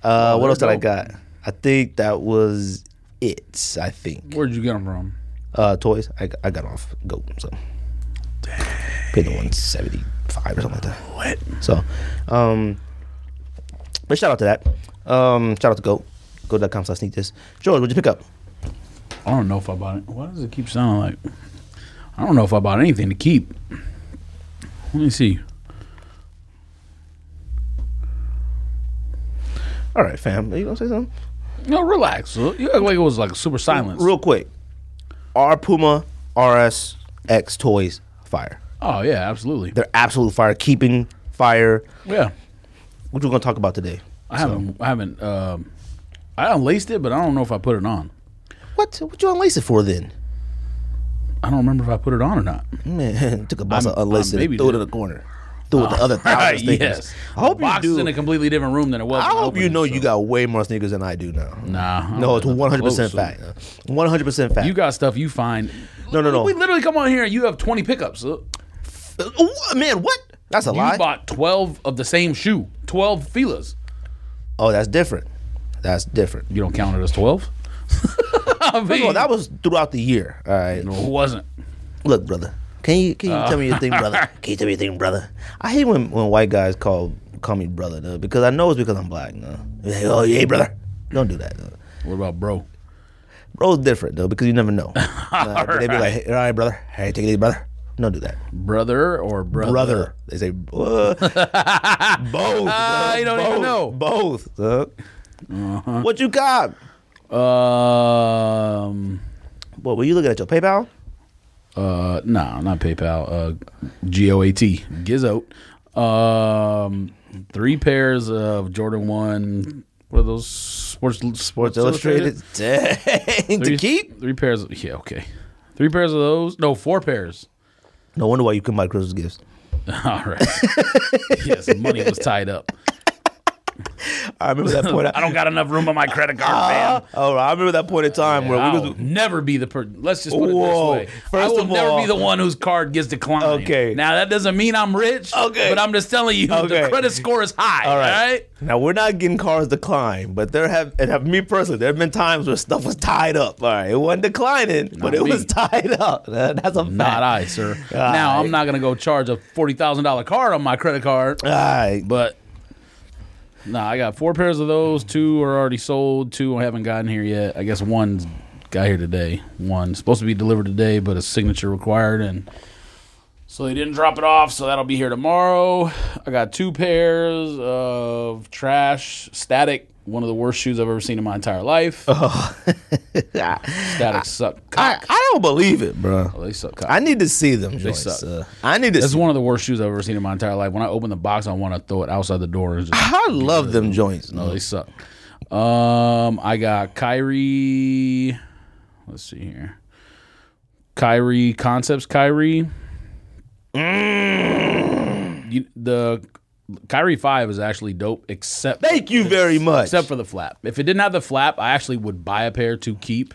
Uh, what else did I dope. got? I think that was it. I think Where'd you get them from? uh, toys. I, I got off Goat. So paid the one seventy five or something like that. What? So, um, but shout out to that. Um, shout out to Goat. goat.com slash sneakdiss. George, what'd you pick up? I don't know if I bought it. Why does it keep sounding like? I don't know if I bought anything to keep. Let me see. All right, fam. You gonna say something? No, relax. You act like it was like super silence. Real quick. Our Puma RS X toys fire. Oh yeah, absolutely. They're absolute fire. Keeping fire. Yeah, What you gonna talk about today? I haven't. I haven't. Um, I unlaced it, but I don't know if I put it on. What? What you unlace it for then? I don't remember if I put it on or not. Man, [laughs] took a box I'm- of unlaced I'm it, baby threw it in the corner. Threw it the other [laughs] thousand Right, sneakers. yes. I hope Box you is do. in a completely different room than it was. I when hope opened you it, know so. you got way more sneakers than I do now. Nah, I No, don't it's one hundred percent close, fact. One hundred percent fact. You got stuff you find. No, no, no. We literally come on here and you have twenty pickups. Look, Uh, what- man, what? That's a lie. Bought twelve of the same shoe. Twelve feelers. oh, that's different. That's different. You don't count it as twelve. [laughs] I mean, that was throughout the year. All right. no, it wasn't. Look, brother. Can you can you tell me your thing, brother? [laughs] Can you tell me your thing, brother? I hate when, when white guys call call me brother, though, because I know it's because I'm black. No. Like, oh, yeah, brother. Don't do that. Though. What about bro? Bro's different though, because you never know. [laughs] Uh, but They be like, hey, all right, brother. Hey, take it easy, brother. Don't do that. Brother or brother? Brother. They say uh, [laughs] both. I bro, don't even know. Both. uh. What you got? What were you looking at your PayPal? Uh, no, not PayPal. Uh, G O A T. Gizzo. Um, three pairs of Jordan One. What are those? Sports Sports, Illustrated. Dang. [laughs] to Three, keep? three pairs. Of, yeah, okay. Three pairs of those. No, four pairs. No wonder why you couldn't buy Christmas gifts. [laughs] All right. yes, money was tied up. I remember that point. [laughs] I don't got enough room on my credit card, man. Oh, I remember that point in time where we I'll was. never be the person. let's just put Whoa. it this way. I First will of never all- be the one whose card gets declined. Okay. Now that doesn't mean I'm rich. Okay. But I'm just telling you Okay. the credit score is high. All All right. right. Now we're not getting cars declined, but there have and have me personally. There have been times where stuff was tied up. All right, it wasn't declining, but it me. was tied up. [laughs] That's a fact. Not I, sir. now right. I'm not gonna go charge a forty thousand dollar card on my credit card. All right, But nah, I got four pairs of those. Two are already sold. Two I haven't gotten here yet. I guess one's got here today. One supposed to be delivered today, but a signature required, and so they didn't drop it off. So that'll be here tomorrow. I got two pairs of trash static. One of the worst shoes I've ever seen in my entire life. [laughs] [laughs] Static suck. I, Cock. I don't believe it, bro. Oh, they suck. Cock. I need to see them joints. suck. uh, I need to. That's See. one of the worst shoes I've ever seen in my entire life. When I open the box, I want to throw it outside the door. And just, I love them joints. no, they suck. Um, I got Kyrie. Let's see here. Kyrie concepts. Kyrie. You, the Kyrie Five is actually dope, except Thank you very much. except for the flap. If it didn't have the flap, I actually would buy a pair to keep.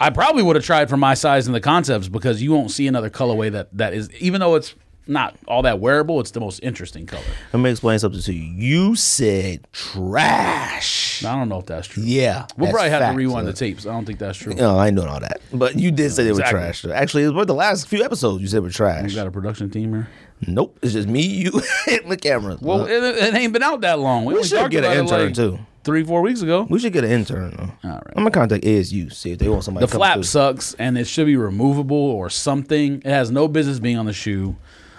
I probably would have tried for my size in the concepts because you won't see another colorway that that is even though it's not all that wearable, it's the most interesting color. Let me explain something to you. You said trash. I don't know if that's true. Yeah, We'll probably have fact, to rewind the tapes. I don't think that's true. No, I ain't doing all that. But you did say they were trash. Actually, it was the last few episodes you said were You trash. got a production team here. Nope, it's just me, you, [laughs] and the camera. Well, it, it ain't been out that long. We, we should get an intern like, too. Three, four weeks ago. We should get an intern. Though. All right. I'm gonna contact ASU see if they want somebody. The flap through. sucks, and it should be removable or something. It has no business being on the shoe.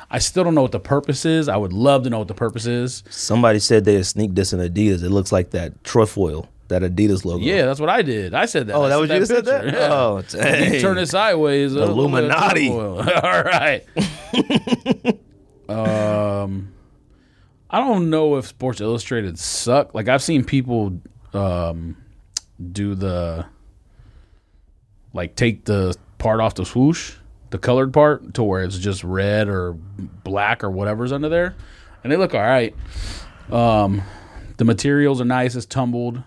I still don't know what the purpose is. I would love to know what the purpose is. Somebody said they had sneak this in Adidas. It looks like that trefoil, that Adidas logo. Yeah, that's what I did. I said that. Oh, I that was you that said that? Yeah. Oh, dang. [laughs] You turn it sideways. uh, Illuminati. [laughs] All right. Um, I don't know if Sports Illustrated suck. Like I've seen people um, do the like take the part off the swoosh, the colored part, to where it's just red or black or whatever's under there, and they look all right. Um, the materials are nice. It's tumbled.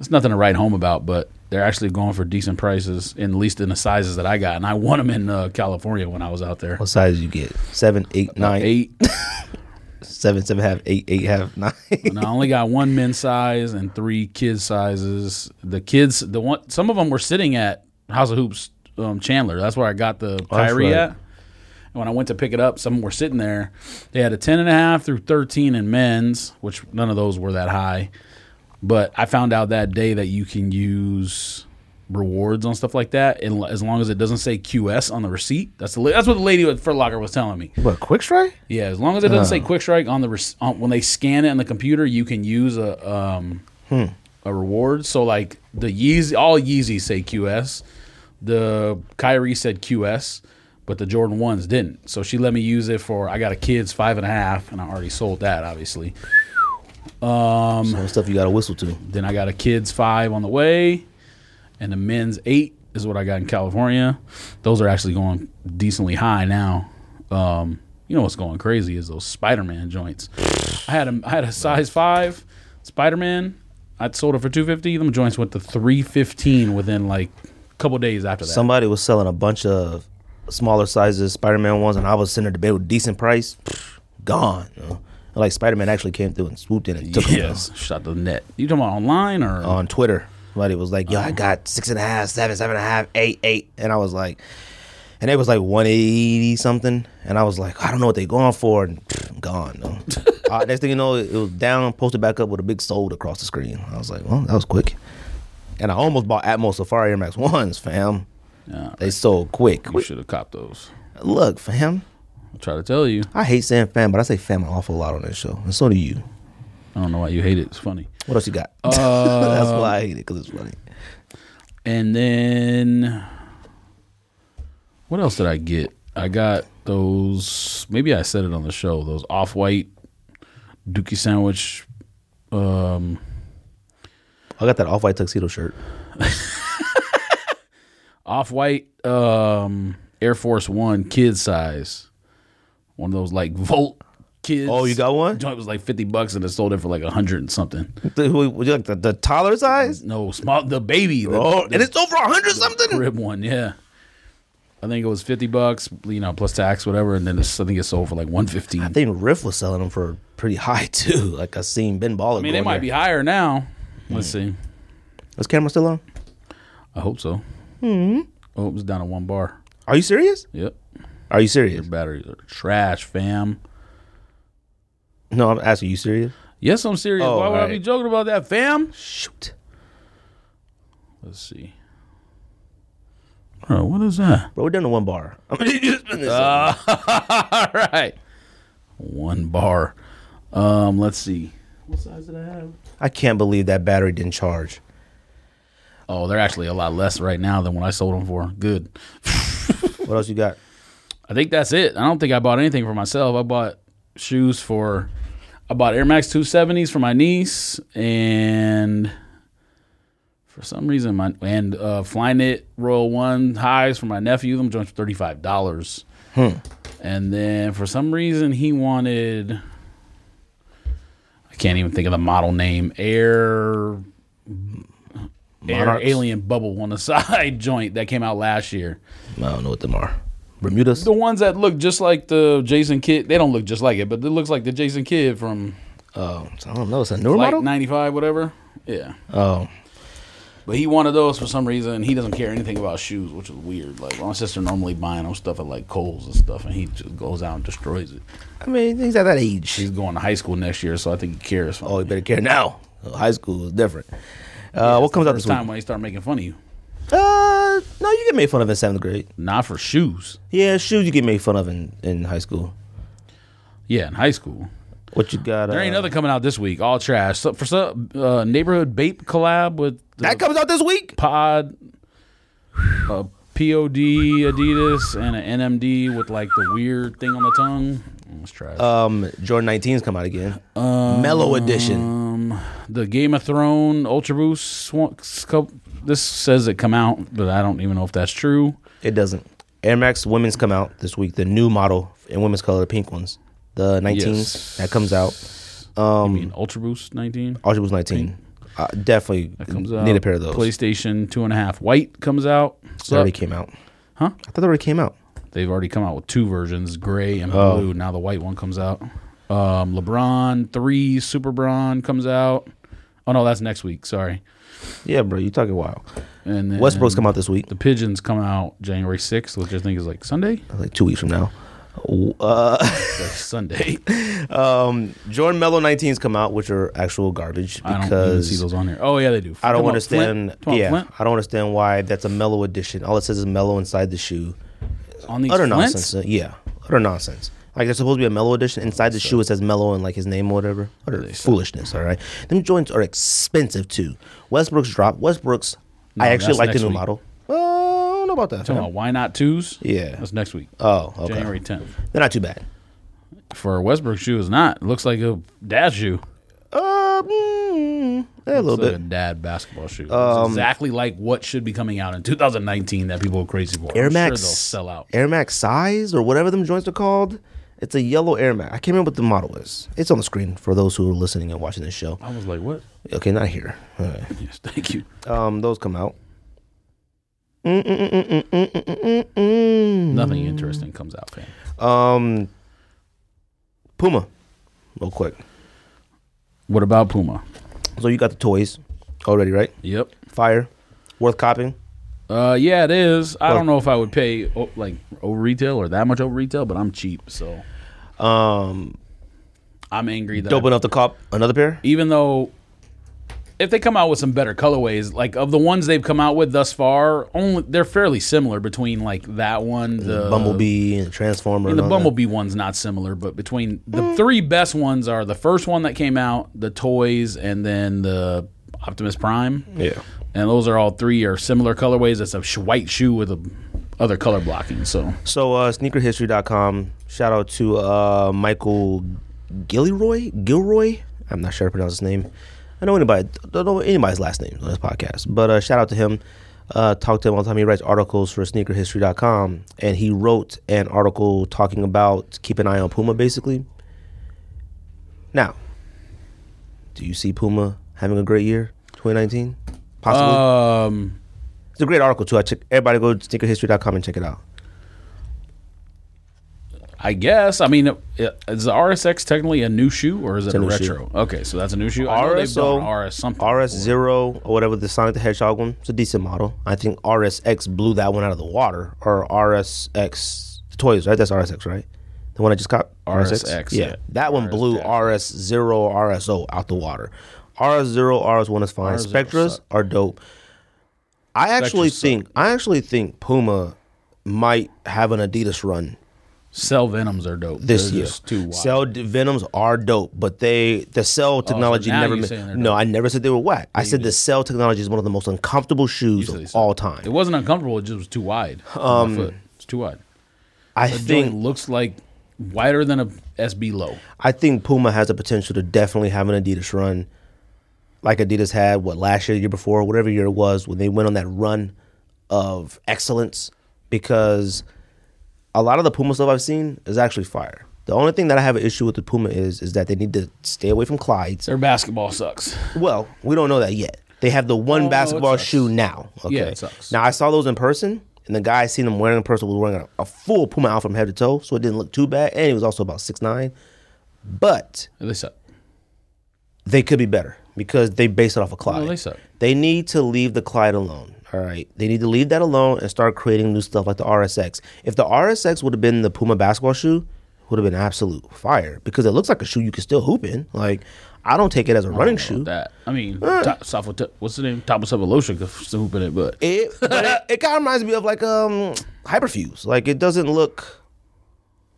It's nothing to write home about, but they're actually going for decent prices, in, at least in the sizes that I got. And I won them in uh, California when I was out there. What size you get? Seven, eight, nine, Eight. [laughs] seven, seven, half, eight, eight, half, [laughs] nine. and I only got one men's size and three kids sizes. The kids, the one, some of them were sitting at House of Hoops um, Chandler. That's where I got the Oh, Kyrie right. at. And when I went to pick it up, some were sitting there. They had a 10 and a half through 13 in men's, which none of those were that high. But I found out that day that you can use rewards on stuff like that, and as long as it doesn't say QS on the receipt. That's the that's what the lady at Foot Locker was telling me. what? Quick strike? Yeah, as long as it doesn't say Quick Strike on the rec- on, when they scan it on the computer, you can use a um a reward. So like the Yeezy, all Yeezys say QS. The Kyrie said QS, but the Jordan ones didn't. So she let me use it for. I got a kid's five and a half, and I already sold that, obviously. Some stuff you got to whistle to. Then I got a kid's five on the way, and the men's eight is what I got in California. Those are actually going decently high now. Um, you know what's going crazy is those Spider Man joints. I had a I had a size five Spider Man. I sold it for two fifty. Them joints went to three fifteen within like a couple days after that. Somebody was selling a bunch of smaller sizes Spider Man ones, and I was sending to bed with decent price. Gone. you know. Like Spider Man actually came through and swooped in and took yes, shot the net. You talking about online or on Twitter. Somebody was like, "Yo, I got six and a half, seven, seven and a half, eight, eight," and I was like, and it was like one eighty something, and I was like, I don't know what they going for, and pfft, gone. [laughs] uh, next thing you know, it was down, posted back up with a big sold across the screen. I was like, well, that was quick, and I almost bought Atmos Safari Air Max ones, fam. Yeah, They sold quick. you should have copped those. Look, fam, I'll try to tell you. I hate saying fam, but I say fam an awful lot on this show, and so do you. I don't know why you hate it. It's funny. What else you got? Uh, [laughs] That's why I hate it because it's funny. And then what else did I get? I got those. Maybe I said it on the show. Those off white Dookie sandwich. Um, I got that off white tuxedo shirt. [laughs] off white um, Air Force One kid size. One of those like Volt kids. Oh, you got one? Joint was like fifty bucks and it sold it for like a hundred and something. The- who- Would you like the, the toddler size? No, small the baby. The, Oh, the and it's over a hundred something. crib one, yeah. I think it was fifty bucks, you know, plus tax, whatever, and then I think it sold for like one fifteen. I think Riff was selling them for pretty high [laughs] too. Like I seen Ben Baller. I mean, they might be higher now. Let's see. Is camera still on? I hope so. Hmm. Oh, it was down to one bar. Are you serious? Yep. Are you serious? Batteries are trash, fam. No, I'm asking you serious. Yes, I'm serious. Oh, Why would I be joking about that, fam? Shoot, Let's see. Bro, what is that? bro, we're down to one bar. [laughs] I'm gonna need you spin this. All right. One bar. Um, let's see. What size did I have? I can't believe that battery didn't charge. Oh, they're actually a lot less right now than what I sold them for. Good. [laughs] What else you got? I think that's it. I don't think I bought anything for myself. I bought shoes for I bought Air Max 270s for my niece and for some reason my and uh Flyknit Royal One highs for my nephew. Them joints for $35. And then for some reason he wanted I can't even think of the model name. Air Air Alien Bubble on the [laughs] side joint that came out last year. I don't know what them are. Bermudas. The ones that look just like the Jason Kidd, they don't look just like it, but it looks like the Jason Kidd from Oh, I don't know. It's a newer like model. 95, whatever. Yeah. Oh, But he wanted those for some reason. He doesn't care anything about shoes, which is weird. Like, my sister normally buying him stuff at like Kohl's and stuff, and he just goes out and destroys it. I mean, he's at that age. He's going to high school next year, so I think he cares. Oh, you better care now. High school is different. Uh, what comes out this week? time when he start making fun of you. You get made fun of in seventh grade. Not for shoes. Yeah, shoes you get made fun of in, in high school. Yeah, in high school. What you got? There ain't uh, nothing coming out this week. All trash. So, for some uh, neighborhood Bape collab with that comes out this week. Pod, a POD Adidas, and an NMD with like the weird thing on the tongue. Let's try. it. Um, Jordan 19's come out again. Melo edition. um, the Game of Thrones Ultra Boost. sco- This says it come out, but I don't even know if that's true. It doesn't. Air Max women's come out this week. The new model in women's color, the pink ones. The 19s Yes. that comes out. I mean, Ultra Boost 19 Ultra Boost 19. Uh, definitely comes out. need a pair of those. PlayStation two and a half white comes out. They already came out. Huh? I thought they already came out. they've already come out with two versions, gray and Oh. blue. Now the white one comes out. Um, LeBron three Super Bron comes out. Oh no, that's next week. Sorry. Yeah, bro, you talking wild. And then Westbrook's come out this week, The pigeons come out January sixth, which I think is like Sunday. like two weeks from now. Uh, [laughs] Sunday. [laughs] um, Jordan Melo 19s come out, which are actual garbage I don't even because see those on here. Oh yeah, they do. I don't understand. Flint? Yeah, Flint? I don't understand why that's a Melo edition. All it says is Melo inside the shoe. on these Utter Flints? nonsense. Uh, yeah, utter nonsense. Like there's supposed to be a Melo edition inside the shoe. It says Melo and like his name or whatever. Utter foolishness. All right, them joints are expensive too. Westbrook's drop. Westbrook's. No, I actually that's like the next new week. model. Uh, I don't know about that. Talking fam. about why not twos? Yeah. That's next week. Oh, okay. January tenth. They're not too bad. For a Westbrook shoe is not. It looks like a dad shoe. Uh, mm, yeah, a little It's like bit. a dad basketball shoe. It's Um, exactly like what should be coming out in 2019 that people are crazy for. Air I'm Max Sure they'll sell out. Air Max size or whatever them joints are called. It's a yellow Air Max. I can't remember what the model is. It's on the screen for those who are listening and watching this show. I was like, what? Okay, not here. All right. [laughs] Yes, thank you. Um, those come out. Nothing interesting comes out, fam. Um, Puma, real quick. What about Puma? So you got the toys already, right? Yep. Fire, worth copying. Uh, yeah, it is. I Well- don't know if I would pay oh, like over retail or that much over retail, but I'm cheap, so Um, I'm angry that dope enough to cop another pair. even though if they come out with some better colorways, like of the ones they've come out with thus far, only they're fairly similar between like that one, the Bumblebee and Transformer. and the and all that. Bumblebee one's not similar, but between the three best ones are the first one that came out, the toys, and then the Optimus Prime. Yeah. And those are all three are similar colorways. It's a white shoe with a other color blocking. So So uh, sneakerhistory.com. Shout out to uh, Michael Gilroy. Gilroy. I'm not sure how to pronounce his name. I know anybody. Don't know anybody's last name on this podcast. But uh, shout out to him. Uh, talk to him all the time. He writes articles for sneakerhistory.com, and he wrote an article talking about keep an eye on Puma, basically. Now, do you see Puma having a great year, 2019? Possibly. um, it's a great article too. I check. Everybody go to sneakerhistory.com and check it out. I guess. I mean, uh, is the RSX technically a new shoe or is it a retro? Okay, so that's a new shoe. RSO, RS something. RS. Zero or whatever the Sonic the Hedgehog one. It's a decent model. I think RSX blew that one out of the water. Or RSX the toys, right? That's RSX, right? The one I just got. RSX, Yeah, yeah. that one RS blew. RS Zero or RSO out the water. RS Zero, RS One is fine. RS0 Spectras suck. are dope. I actually Spectras suck. think I actually think Puma might have an Adidas run Cell Venoms are dope. this They're year. just too wide. Cell venoms are dope, but they the cell technology never. ma- saying they're no. I never said they were whack. I said the cell technology is one of the most uncomfortable shoes of so. all time. It wasn't uncomfortable. It just was too wide. Um. It's too wide. I think looks like wider than a SB low. I think Puma has the potential to definitely have an Adidas run, like Adidas had what last year, the year before, whatever year it was, when they went on that run of excellence. Because a lot of the Puma stuff I've seen is actually fire. The only thing that I have an issue with the Puma is is that they need to stay away from Clydes. Their basketball sucks. Well, we don't know that yet. They have the one Oh, basketball shoe now. Okay. Yeah, it sucks. Now I saw those in person, and the guy I seen him wearing in person was wearing a, a full Puma outfit from head to toe, so it didn't look too bad, and he was also about six nine. But They suck. they could be better because they base it off of Clyde. No, they suck. They need to leave the Clyde alone. All right, they need to leave that alone and start creating new stuff like the RSX. If the RSX would have been the Puma basketball shoe, would have been absolute fire because it looks like a shoe you can still hoop in. Like I don't take it as a running I don't know shoe. That I mean, top, Safo, T- what's the name? Top of Lotion could still hoop in it, but It, [laughs] but it, it kind of reminds me of like um hyperfuse. Like it doesn't look.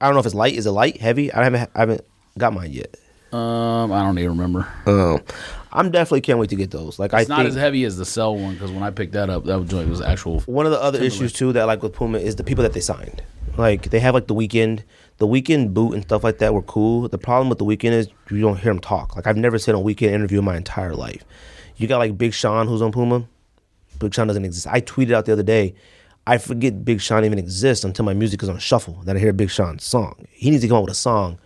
I don't know if it's light. Is it light, heavy? I haven't I haven't got mine yet. um, I don't even remember. Um, I'm definitely can't wait to get those. Like It's I not as heavy as the Cell one because when I picked that up, that joint was actual. one of the other issues too that like with Puma is the people that they signed. Like they have like the Weeknd, the Weeknd boot and stuff like that were cool. The problem with the Weeknd is you don't hear them talk. Like I've never seen a Weeknd interview in my entire life. You got like Big Sean who's on Puma. Big Sean doesn't exist. I tweeted out the other day. I forget Big Sean even exists until my music is on shuffle. Then I hear Big Sean's song. He needs to come up with a song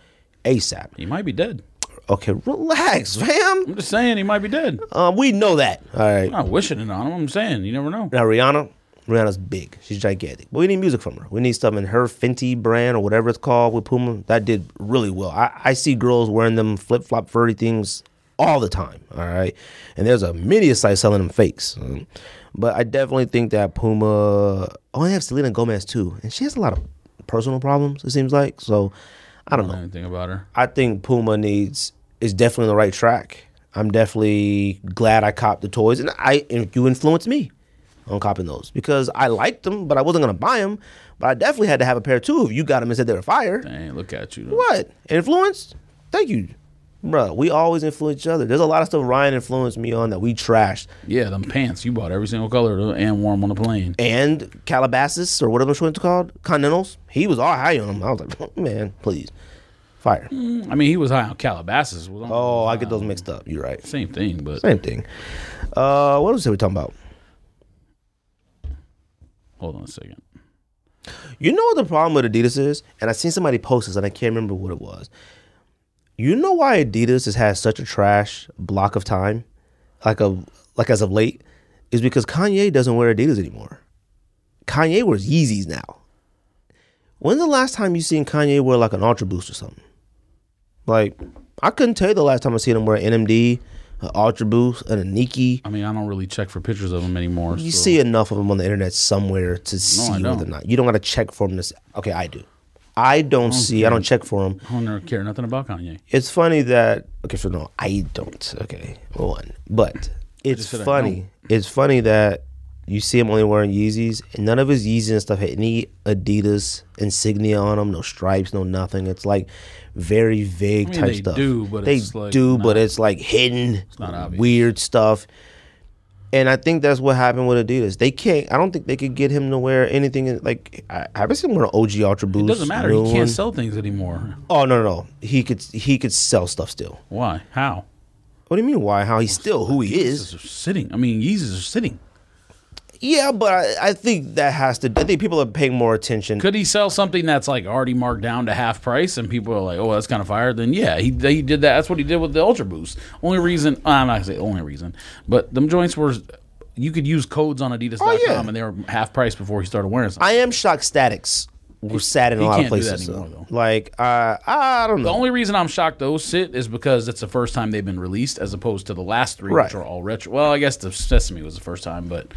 ASAP. He might be dead. Okay, relax, fam. I'm just saying he might be dead. Um, we know that. All right. I'm not wishing it on him. I'm saying you never know. Now Rihanna, Rihanna's big. She's gigantic. But we need music from her. We need stuff in her Fenty brand or whatever it's called with Puma. That did really well. I, I see girls wearing them flip flop furry things all the time. All right, and there's a media site selling them fakes. But I definitely think that Puma. Oh, they have Selena Gomez too, and she has a lot of personal problems. It seems like so. I don't I don't know anything about her. I think Puma needs is definitely on the right track. I'm definitely glad I copped the toys, and I and you influenced me on copping those because I liked them, but I wasn't gonna buy them. But I definitely had to have a pair too. If you got them and said they were fire, Dang, look at you. Though. what influenced? Thank you, bro. We always influence each other. There's a lot of stuff Ryan influenced me on that we trashed, Yeah, them pants you bought every single color and wore them on the plane. and Calabasas or whatever it's called, Continentals. He was all high on them. I was like, [laughs] man, please, fire. I mean, he was high on Calabasas. Oh, I get those mixed up. You're right. Same thing, but Same thing. Uh, what else are we talking about? hold on a second. You know what the problem with Adidas is? And I seen somebody post this and I can't remember what it was. You know why Adidas has had such a trash block of time, like a like as of late, is because Kanye doesn't wear Adidas anymore. Kanye wears Yeezys now. When's the last time you seen Kanye wear like an Ultra Boost or something? Like, I couldn't tell you the last time I seen him wear an NMD, an Ultra Boost, and a Nike. I mean, I don't really check for pictures of him anymore. You so- see enough of them on the internet somewhere to see whether or don't. not. You don't got to check for them to. See. Okay, I do. I don't see. I don't check for him. I don't care nothing about Kanye. It's funny that. Okay, so no, I don't. Okay, one, but it's just said I funny. It's funny that you see him only wearing Yeezys, and none of his Yeezys and stuff had any Adidas insignia on them, no stripes, no nothing. It's like very vague I mean, type they stuff. do, but they it's, like, do, but not- it's like hidden, obvious. weird stuff. And I think that's what happened with Adidas. They can't. I don't think they could get him to wear anything like. I, haven't seen him wear an OG Ultra Boost. It doesn't matter. He can't one. sell things anymore. Oh no, no, no. He could. He could sell stuff still. Why? How? What do you mean? Why? How? He's still who he is. Yeezys are sitting. I mean, Yeezys are sitting. Yeah, but I, I think that has to. I think people are paying more attention. Could he sell something that's like already marked down to half price and people are like, oh, that's kind of fire? Then yeah, he, he did that. That's what he did with the Ultra Boost. Only reason, I'm not gonna say only reason, but them joints were, you could use codes on Adidas.com Oh, yeah. and they were half price before he started wearing something. I am shocked. Statics were sat in a lot of can't do that places. anymore. Like, uh, I don't know. The only reason I'm shocked those sit is because it's the first time they've been released, as opposed to the last three, Right. which are all retro. Well, I guess the Sesame was the first time, but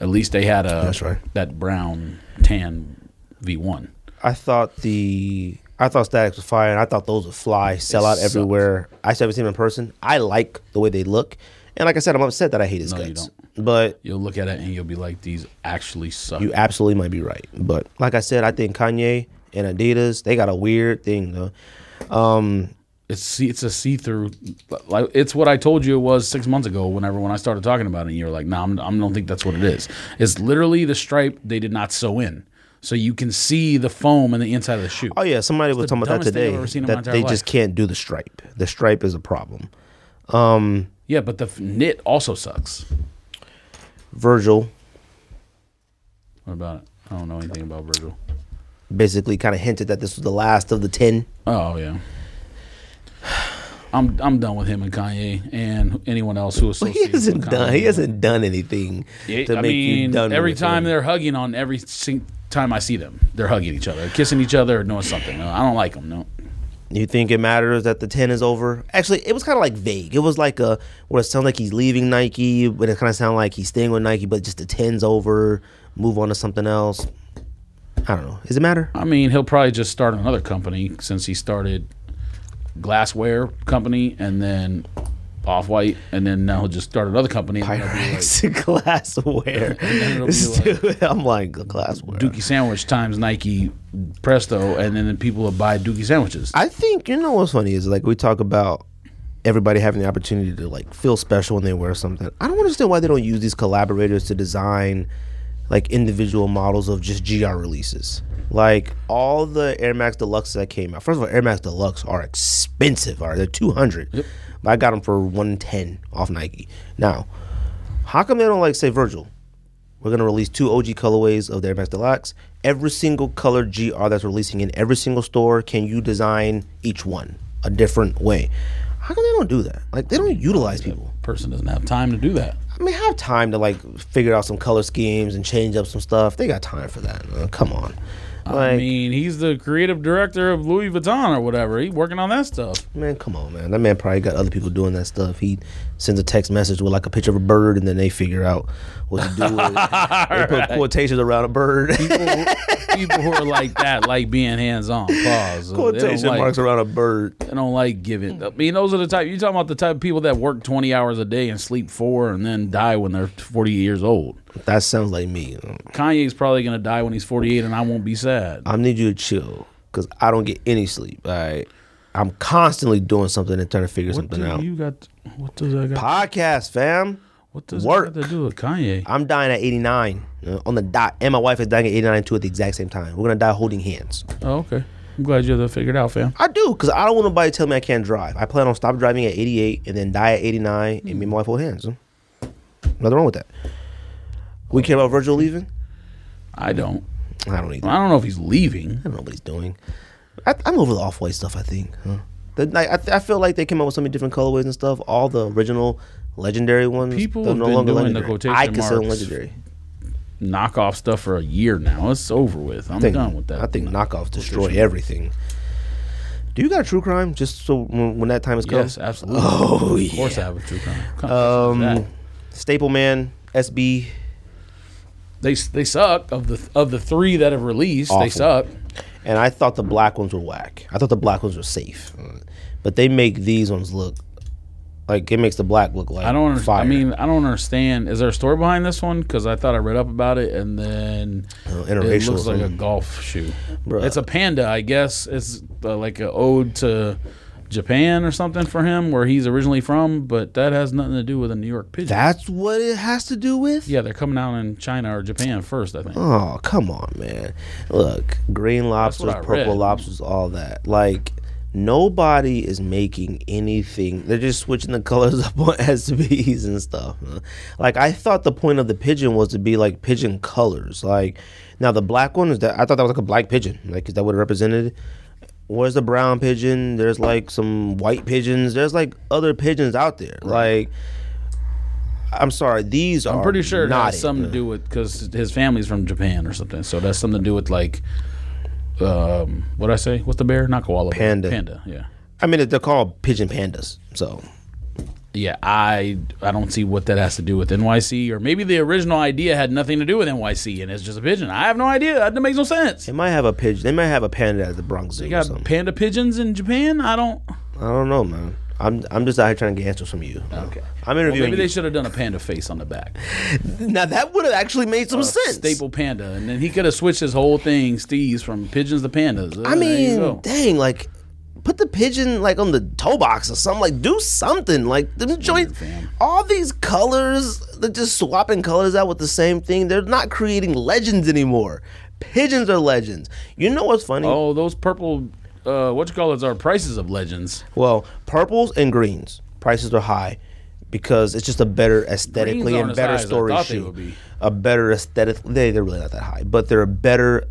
at least they had a That's right. that brown tan V1. I thought the I thought Statics was fire, and I thought those would fly, sell out sucked. everywhere. I still haven't seen them in person. I like the way they look, and like I said, I'm upset that I hate his No, you guts. But You'll look at it and you'll be like, these actually suck. you absolutely might be right. But like I said, I think Kanye and Adidas they got a weird thing though. Um, It's see, it's a see through. Like it's what I told you it was six months ago. Whenever when I started talking about it, and you were like, "No, nah, I'm, don't think that's what it is." It's literally the stripe they did not sew in, so you can see the foam in the inside of the shoe. oh yeah, somebody was talking about that dumbest thing I've today. ever seen in my That they life. just can't do the stripe. The stripe is a problem. Um, Yeah, but the f- knit also sucks. Virgil What about it? I don't know anything about Virgil. basically kind of hinted that this was the last of the ten. Oh yeah. I'm I'm done with him and Kanye and anyone else who associates. He associates. hasn't done. He hasn't done anything Yeah, to I make mean, you done. every time him. they're hugging on every time I see them, they're hugging each other, kissing each other, or doing something. No, I don't like them. No. You think it matters that the ten is over? Actually, it was kind of like vague. It was like a where it sounded like he's leaving Nike, but it kind of sounded like he's staying with Nike, but just the ten's over. Move on to something else. I don't know. Does it matter? I mean, he'll probably just start another company since he started glassware company and then off white, and then now he'll just start another company. And it'll be like Pyrex glassware. [laughs] it'll be like- [laughs] I'm like glassware. Dookie sandwich times Nike Presto, and then the people will buy Dookie sandwiches. I think you know what's funny is like we talk about everybody having the opportunity to like feel special when they wear something. I don't understand why they don't use these collaborators to design like individual models of just GR releases. Like all the Air Max Deluxe that came out. First of all, Air Max Deluxe are expensive. Are they're two hundred? But I got them for one ten off Nike. Now, how come they don't like say Virgil? We're gonna release two OG colorways of the Air Max Deluxe. Every single color GR that's releasing in every single store, can you design each one a different way? How come they don't do that? Like they don't utilize people. Person doesn't have time to do that. I mean, have time to like figure out some color schemes and change up some stuff. They got time for that. Uh, come on, I mean, he's the creative director of Louis Vuitton or whatever. He's working on that stuff. man, come on, man. That man probably got other people doing that stuff. He sends a text message with like a picture of a bird, and then they figure out what to do. with it. [laughs] They put quotations around a bird. People, [laughs] people who are like that like being hands on. Pause. Quotation like- marks around a bird. They don't like giving. I mean, those are the type. You talking about the type of people that work twenty hours a day and sleep four, and then die when they're forty years old. That sounds like me. Kanye's probably gonna die when he's forty eight, and I won't be sad. I need you to chill because I don't get any sleep. All right, I'm constantly doing something and trying to figure What something do out. you got? What does that got? Podcast, fam. What does work. that got to do with Kanye? I'm dying at 89 uh, on the dot, and my wife is dying at 89 too at the exact same time. We're gonna die holding hands. Oh, okay. I'm glad you have that figured out, fam. I do because I don't want nobody to tell me I can't drive. I plan on stop driving at 88 and then die at 89 and me and my wife hold hands. Nothing wrong with that. We care about Virgil leaving. I don't. I don't either. I don't know if he's leaving. I don't know what he's doing. I, I'm over the off white stuff. I think. Huh? The, like, I, I feel like they came up with so many different colorways and stuff. All the original legendary ones. People have no been longer doing the legendary. quotation I consider marks. legendary. Knockoff stuff for a year now. It's over with. I'm think, done with that. I think knockoffs destroy everything. Do you got a true crime? Just so when, when that time is come. Yes, absolutely. Oh Of course, I have a true crime. Come Um. Staple Man, SB. They they suck. Of the of the three that have released, they suck. And I thought the black ones were whack. I thought the black ones were safe, but they make these ones look like it makes the black look like I don't. Under, Fire. I mean, I don't understand. Is there a story behind this one? Because I thought I read up about it, and then Uh, it looks like a golf shoe. Bruh. It's a panda, I guess. It's uh, like an ode to Japan or something for him, where he's originally from, but that has nothing to do with a New York pigeon. That's what it has to do with. yeah, they're coming out in China or Japan first, I think. Oh, come on, man. Look, green lobsters, purple read. lobsters, all that. Like, nobody is making anything. They're just switching the [laughs] colors up on SBs and stuff. Like, I thought the point of the pigeon was to be like pigeon colors. Like, now the black one is that I thought that was like a black pigeon. Like, is that what it represented? Where's the brown pigeon? There's like some white pigeons. There's like other pigeons out there. Like, I'm sorry, these are I'm pretty sure it not has something to do with because his family's from Japan or something. So that's something to do with like, um, what I say? What's the bear? Not koala. Panda. Panda. Yeah. I mean, they're called pigeon pandas. So Yeah, I I don't see what that has to do with NYC, or maybe the original idea had nothing to do with NYC, and it's just a pigeon. I have no idea. That makes no sense. they might have a pigeon. They might have a panda at the Bronx Zoo You or got something. panda pigeons in Japan. I don't. I don't know, man. I'm I'm just out here trying to get answers from you. Okay. I'm Well, interviewing maybe they you. should have done a panda face on the back. [laughs] Now that would have actually made some sense. Staple panda, and then he could have switched his whole thing, Steve's from pigeons to pandas. I mean, dang, like put the pigeon like on the toe box or something. Like do something. Like them joints. All these colors, they're just swapping colors out with the same thing. They're not creating legends anymore. Pigeons are legends. You know what's funny? oh, those purple, uh, what you call it, are prices of legends. Well, purples and greens prices are high because it's just a better aesthetically and better high as I story shoe. be. A better aesthetic. They they're really not that high, but they're a better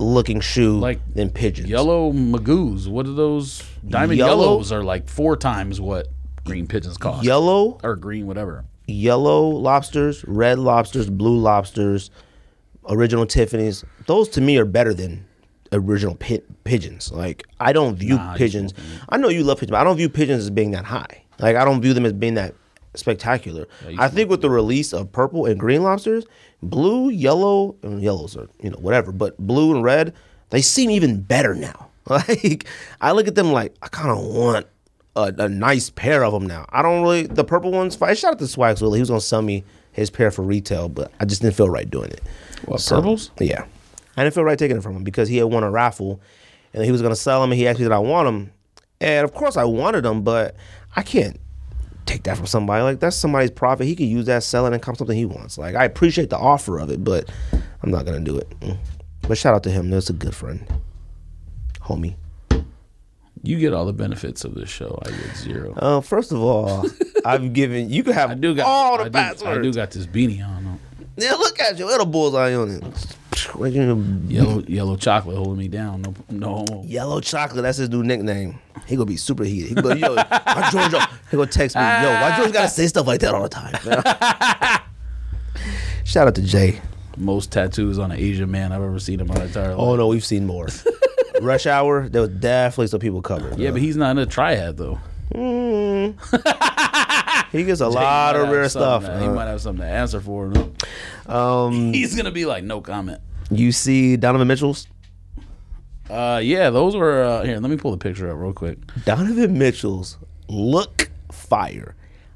looking shoe Like than pigeons. Yellow magoos. What are those? Diamond Yellow- yellows are like four times what green pigeons cost. yellow, or green, whatever. yellow lobsters, red lobsters, blue lobsters, original Tiffany's. Those to me are better than original pi- pigeons. Like I don't view Nah, pigeons. I know you love pigeons, but I don't view pigeons as being that high. Like I don't view them as being that spectacular. I think with the release of purple and green lobsters, blue, yellow, and yellows are you know whatever, but blue and red, they seem even better now. [laughs] Like I look at them like I kind of want a, a nice pair of them now. I don't really the purple ones. Fine. Shout out to Swagzilla. He was gonna sell me his pair for retail, but I just didn't feel right doing it. What, So, purples? Yeah, I didn't feel right taking it from him because he had won a raffle, and he was gonna sell them, and he asked me did I want them, and of course I wanted them, but I can't take that from somebody. Like that's somebody's profit. He could use that, sell it, and come something he wants. Like I appreciate the offer of it, but I'm not gonna do it. Mm. But shout out to him. That's a good friend, homie. You get all the benefits of this show. I get zero. Uh, first of all, [laughs] I've given you can have I do got all the I do, passwords. I do got this beanie on. Yeah, look at you, little bullseye on it. Right in the Yellow yellow chocolate holding me down. No no homo. Yellow chocolate, that's his new nickname. He gonna be super heated. He gonna, yo, why George, he gonna text me, yo, why George gotta say stuff like that all the time? [laughs] Shout out to Jay. Most tattoos on an Asian man I've ever seen in my entire life. Oh no, we've seen more. [laughs] Rush Hour, there was definitely some people covered. Yeah, but he's not in a triad though. [laughs] he gets a He lot of rare stuff. to- he Uh, might have something to answer for. No? um, He's gonna be like, no comment. You see Donovan Mitchell's? Uh, yeah, those were uh, here. Let me pull the picture up real quick. Donovan Mitchell's look fire.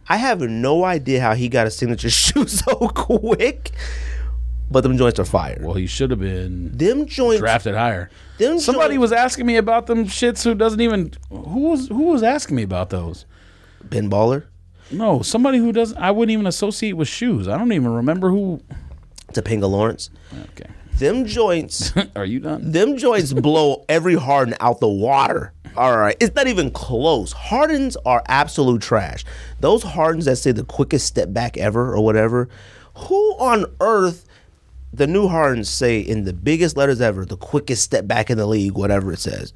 I have no idea how he got a signature [laughs] shoe so quick, but them joints are fire. Well, he should have been Them joints, drafted higher. them Somebody joints- was asking me about them shits who doesn't even who was who was asking me about those. Ben Baller, No, somebody who doesn't. I wouldn't even associate with shoes. I don't even remember who. Topanga Lawrence. Okay, Them joints, [laughs] are you done? them joints blow every Harden out the water. All right, it's not even close. Hardens are absolute trash. Those Hardens that say the quickest step back ever or whatever. Who on earth? The new Hardens say in the biggest letters ever, the quickest step back in the league, whatever it says.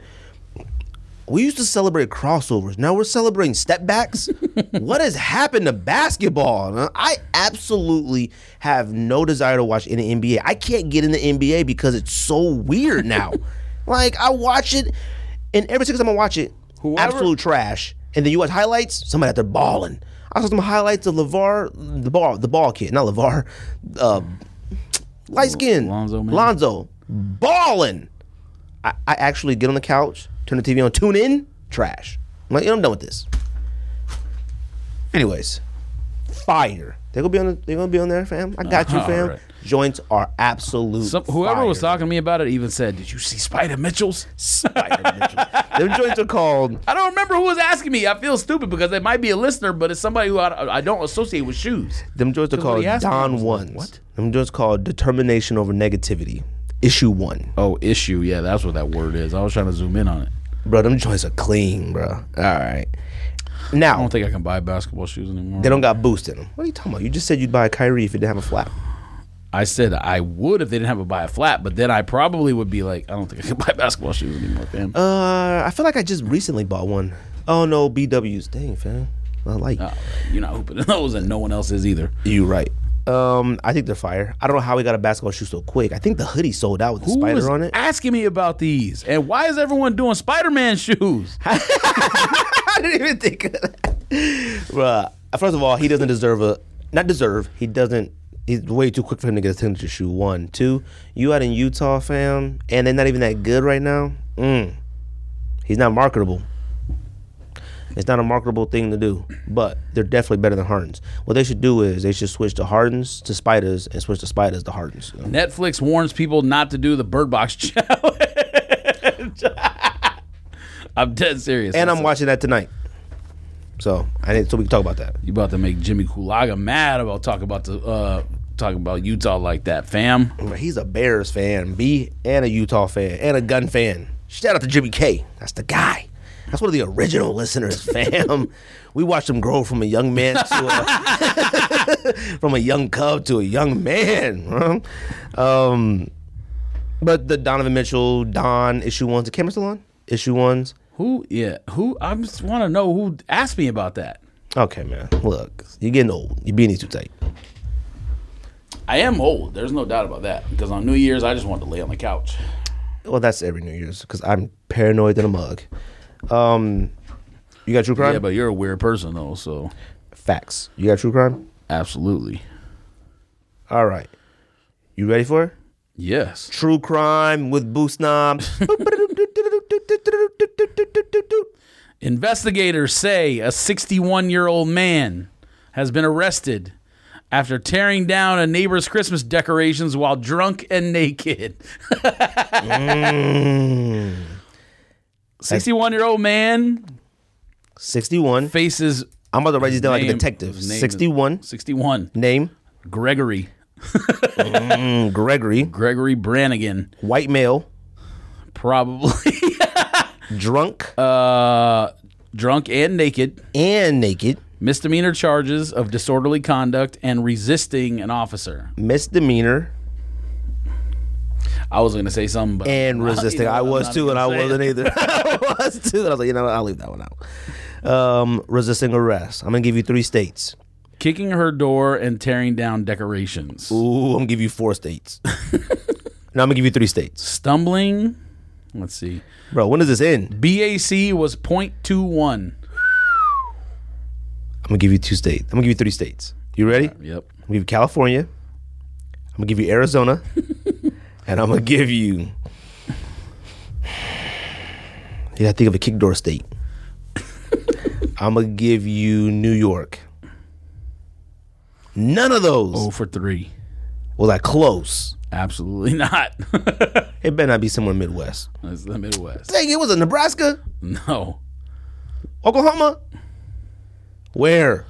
We used to celebrate crossovers. Now we're celebrating step backs. [laughs] what has happened to basketball? I absolutely have no desire to watch any NBA. I can't get in the NBA because it's so weird now. [laughs] like I watch it, and every single time I watch it, Whoever- absolute trash. And then you watch highlights, somebody out there balling. I saw some highlights of LaVar, the ball, the ball kid, not LaVar, uh, light skin, Lonzo man. Lonzo, balling. I, I actually get on the couch, turn the TV on, tune in, trash. I'm like, you I'm done with this. Anyways, fire. They're gonna be on. The, they're gonna be on there, fam. I got you, [laughs] fam. right. Joints are absolute. Some, whoever was talking to me about it even said, "Did you see Spider Mitchell's?" [laughs] Spider Mitchell. Them joints are called. I don't remember who was asking me. I feel stupid because it might be a listener, but it's somebody who I, I don't associate with shoes. Them joints are called he asked me, I Don ones. what? Them joints are called determination over negativity. Issue one, Oh, issue. Yeah, that's what that word is. I was trying to zoom in on it. Bro. Them joints are clean, bro. All right. Now, I don't think I can buy basketball shoes anymore. they don't got boost in them. What are you talking about? You just said you'd buy a Kyrie if it didn't have a flap. I said I would if they didn't have a buy a flat, but then I probably would be like, I don't think I can [laughs] buy basketball shoes anymore, fam. Uh, I feel like I just recently bought one. Oh no, BW's. Dang, fam. I like Oh, you're not hooping in those, and no one else is either. you. Right. Um, I think they're fire. I don't know how we got a basketball shoe so quick. I think the hoodie sold out with the Who spider on it. asking me about these? And why is everyone doing Spider-Man shoes? [laughs] I didn't even think of that. Bruh, first of all, he doesn't deserve a not deserve. He doesn't. He's way too quick for him to get a signature shoe. One, two. You out in Utah, fam, and they're not even that good right now. Mm. He's not marketable. It's not a marketable thing to do, but they're definitely better than Hardens. What they should do is they should switch the Hardens to Spiders and switch the Spiders to Hardens. you know? Netflix warns people not to do the Bird Box [laughs] challenge. [laughs] I'm dead serious. And I'm watching that tonight, so I need so we can talk about that. You about to make Jimmy Kulaga mad about talking about the uh talking about Utah like that, fam. He's a Bears fan, B, and a Utah fan, and a gun fan. Shout out to Jimmy K. That's the guy. That's one of the original listeners, fam. we watched him grow from a young man to a, [laughs] from a young cub to a young man. huh? Um, but the Donovan Mitchell, Don issue ones, the camera still on? Issue ones. Who? Yeah. Who? I just want to know who asked me about that. Okay, man. Look, you're getting old. You're being too tight. I am old. There's no doubt about that. Because on New Year's, I just wanted to lay on the couch. Well, that's every New Year's because I'm paranoid than a mug. Um, you got true crime? Yeah, but you're a weird person though, so Facts. You got true crime? absolutely. All right. You ready for it? Yes. True crime with Boost Knob. [laughs] Investigators say a 61 year old man has been arrested after tearing down a neighbor's Christmas decorations while drunk and naked. [laughs] 61 year old man 61. faces. I'm about to write these down like a name- detective. name is- 61. 61. Name Gregory. mm, Gregory. Gregory Brannigan. White male. Probably [laughs] Drunk uh, drunk and naked. and naked. Misdemeanor charges of disorderly conduct and resisting an officer. Misdemeanor I was going to say something, but and resisting. I was too, and I wasn't either. [laughs] I was too. And I was like, you know what? I'll leave that one out. Um, resisting arrest. I'm going to give you three states. Kicking her door and tearing down decorations. Ooh, I'm going to give you four states. [laughs] now I'm going to give you three states. Stumbling. Let's see. Bro, when does this end? BAC was 0.21. I'm gonna give you two states. I'm gonna give you three states. You ready? yep. I'm gonna give you California. I'm gonna give you Arizona, [laughs] and I'm gonna give you. You gotta think of a kick door state. [laughs] I'm gonna give you New York. None of those Oh for 3. was that close. Absolutely not. [laughs] It better not be somewhere Midwest. It's the Midwest. Dang, it was in Nebraska, No. Oklahoma. Where?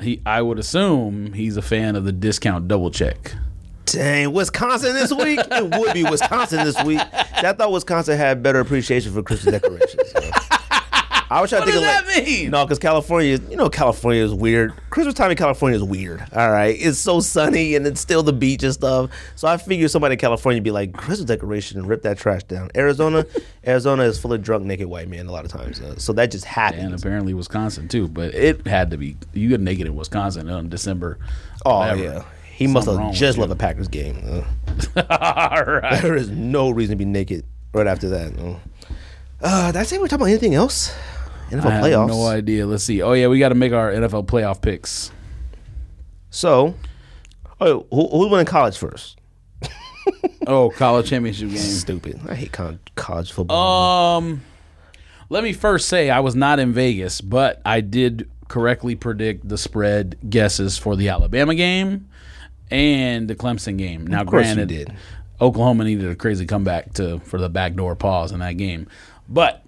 He I would assume he's a fan of the discount double check. Dang, Wisconsin this week? it would be Wisconsin this week. I thought Wisconsin had better appreciation for Christmas decorations. so. I was trying What to does think of that like, mean? No, because California, you know, California is weird. Christmas time in California is weird. All right, it's so sunny and it's still the beach and stuff. So I figured somebody in California would be like Christmas decoration and rip that trash down. Arizona, [laughs] Arizona is full of drunk naked white men a lot of times. uh, so that just happens. And apparently Wisconsin too, but it had to be you get naked in Wisconsin on December. oh whatever. yeah, he must Something have just loved a Packers game. [laughs] All right. There is no reason to be naked right after that. Uh, did I say we're talking about anything else? NFL I have playoffs. no idea. Let's see. Oh yeah, we got to make our NFL playoff picks. So, oh, who, who's winning college first? [laughs] Oh, college championship game. Stupid. I hate con- college football. Um, let me first say I was not in Vegas, but I did correctly predict the spread guesses for the Alabama game and the Clemson game. Now, granted. Oklahoma needed a crazy comeback to for the backdoor pause in that game, but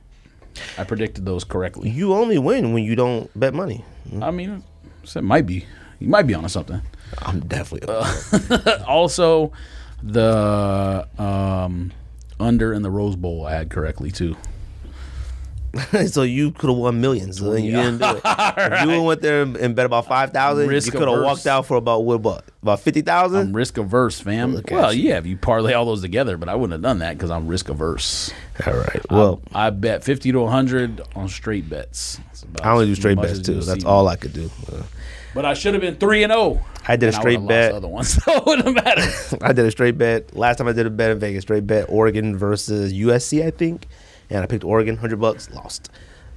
I predicted those correctly. You only win when you don't bet money. I mean, it might be you might be onto something. I'm definitely. [laughs] Also, the um, under in the Rose Bowl I had correctly too. [laughs] so you could have won millions, you didn't do it. [laughs] If you went there and bet about five thousand, you could have walked out for about what? About, about fifty I'm risk averse, fam. Look Well, you. yeah, if you parlay all those together, but I wouldn't have done that because I'm risk averse. All right. Well, I bet fifty to hundred on straight bets. About I only do straight bets too. That's all me. I could do. Uh, But I should have been three and zero. I did a straight bet. Other ones, [laughs] so it wouldn't matter. I did a straight bet. Last time I did a bet in Vegas, straight bet Oregon versus USC, I think, and I picked Oregon, hundred bucks, lost.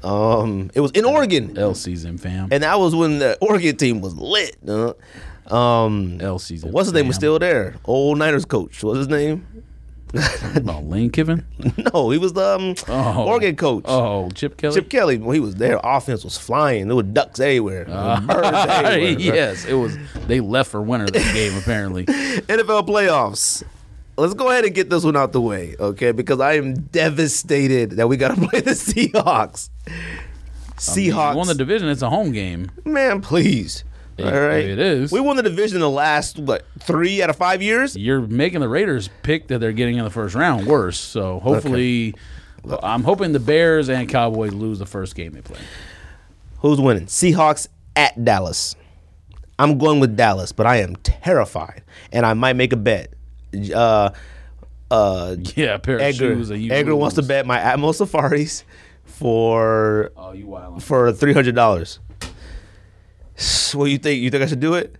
Um, it was in Oregon, L season, fam. and that was when the Oregon team was lit. Uh, um, L season. what's his name was still there. Old Niners coach. What's his name? [laughs] Oh, Lane Kiffin. [laughs] no, he was the um, Oh. Oregon coach. Oh, Chip Kelly. Chip Kelly, when he was there, offense was flying. There were ducks everywhere. Birds [laughs] everywhere. yes, it was. They left for winter this game apparently. NFL playoffs. Let's go ahead and get this one out the way, okay? Because I am devastated that we got to [laughs] play the Seahawks. Seahawks, You won the division. It's a home game. man, please. It- All right, it is. We won the division the last what three out of five years. You're making the Raiders pick that they're getting in the first round worse. So hopefully, uh, I'm hoping the Bears and Cowboys lose the first game they play. Who's winning? Seahawks at Dallas. I'm going with Dallas, but I am terrified, and I might make a bet. Uh, uh, Yeah, a pair of Edgar, shoes. And you Edgar wants to bet my Atmos Safaris for Oh, you wild. for three hundred dollars. What do you think? You think I should do it?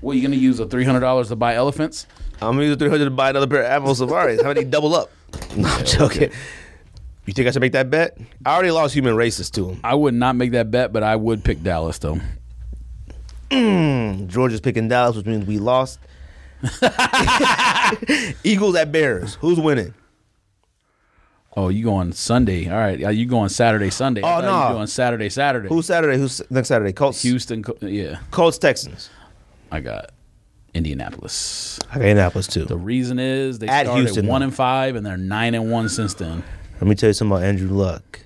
What you gonna use the three hundred dollars to buy elephants? I'm gonna use the three hundred to buy another pair of Atmos Safaris. How many [laughs] double up? No, I'm joking. You think I should make that bet? I already lost human races to him. I would not make that bet, but I would pick Dallas though. Georgia's picking Dallas, which means we lost. [laughs] Eagles at Bears. Who's winning? Oh, you going Sunday? All right, you going Saturday, Sunday? Oh, no. you going Saturday, Saturday. Who's Saturday? Who's next Saturday? Colts. Houston? Yeah, Colts Texans. I got Indianapolis. I got Indianapolis too. The reason is they At started Houston, one though. and five, and they're nine and one since then. Let me tell you something about Andrew Luck.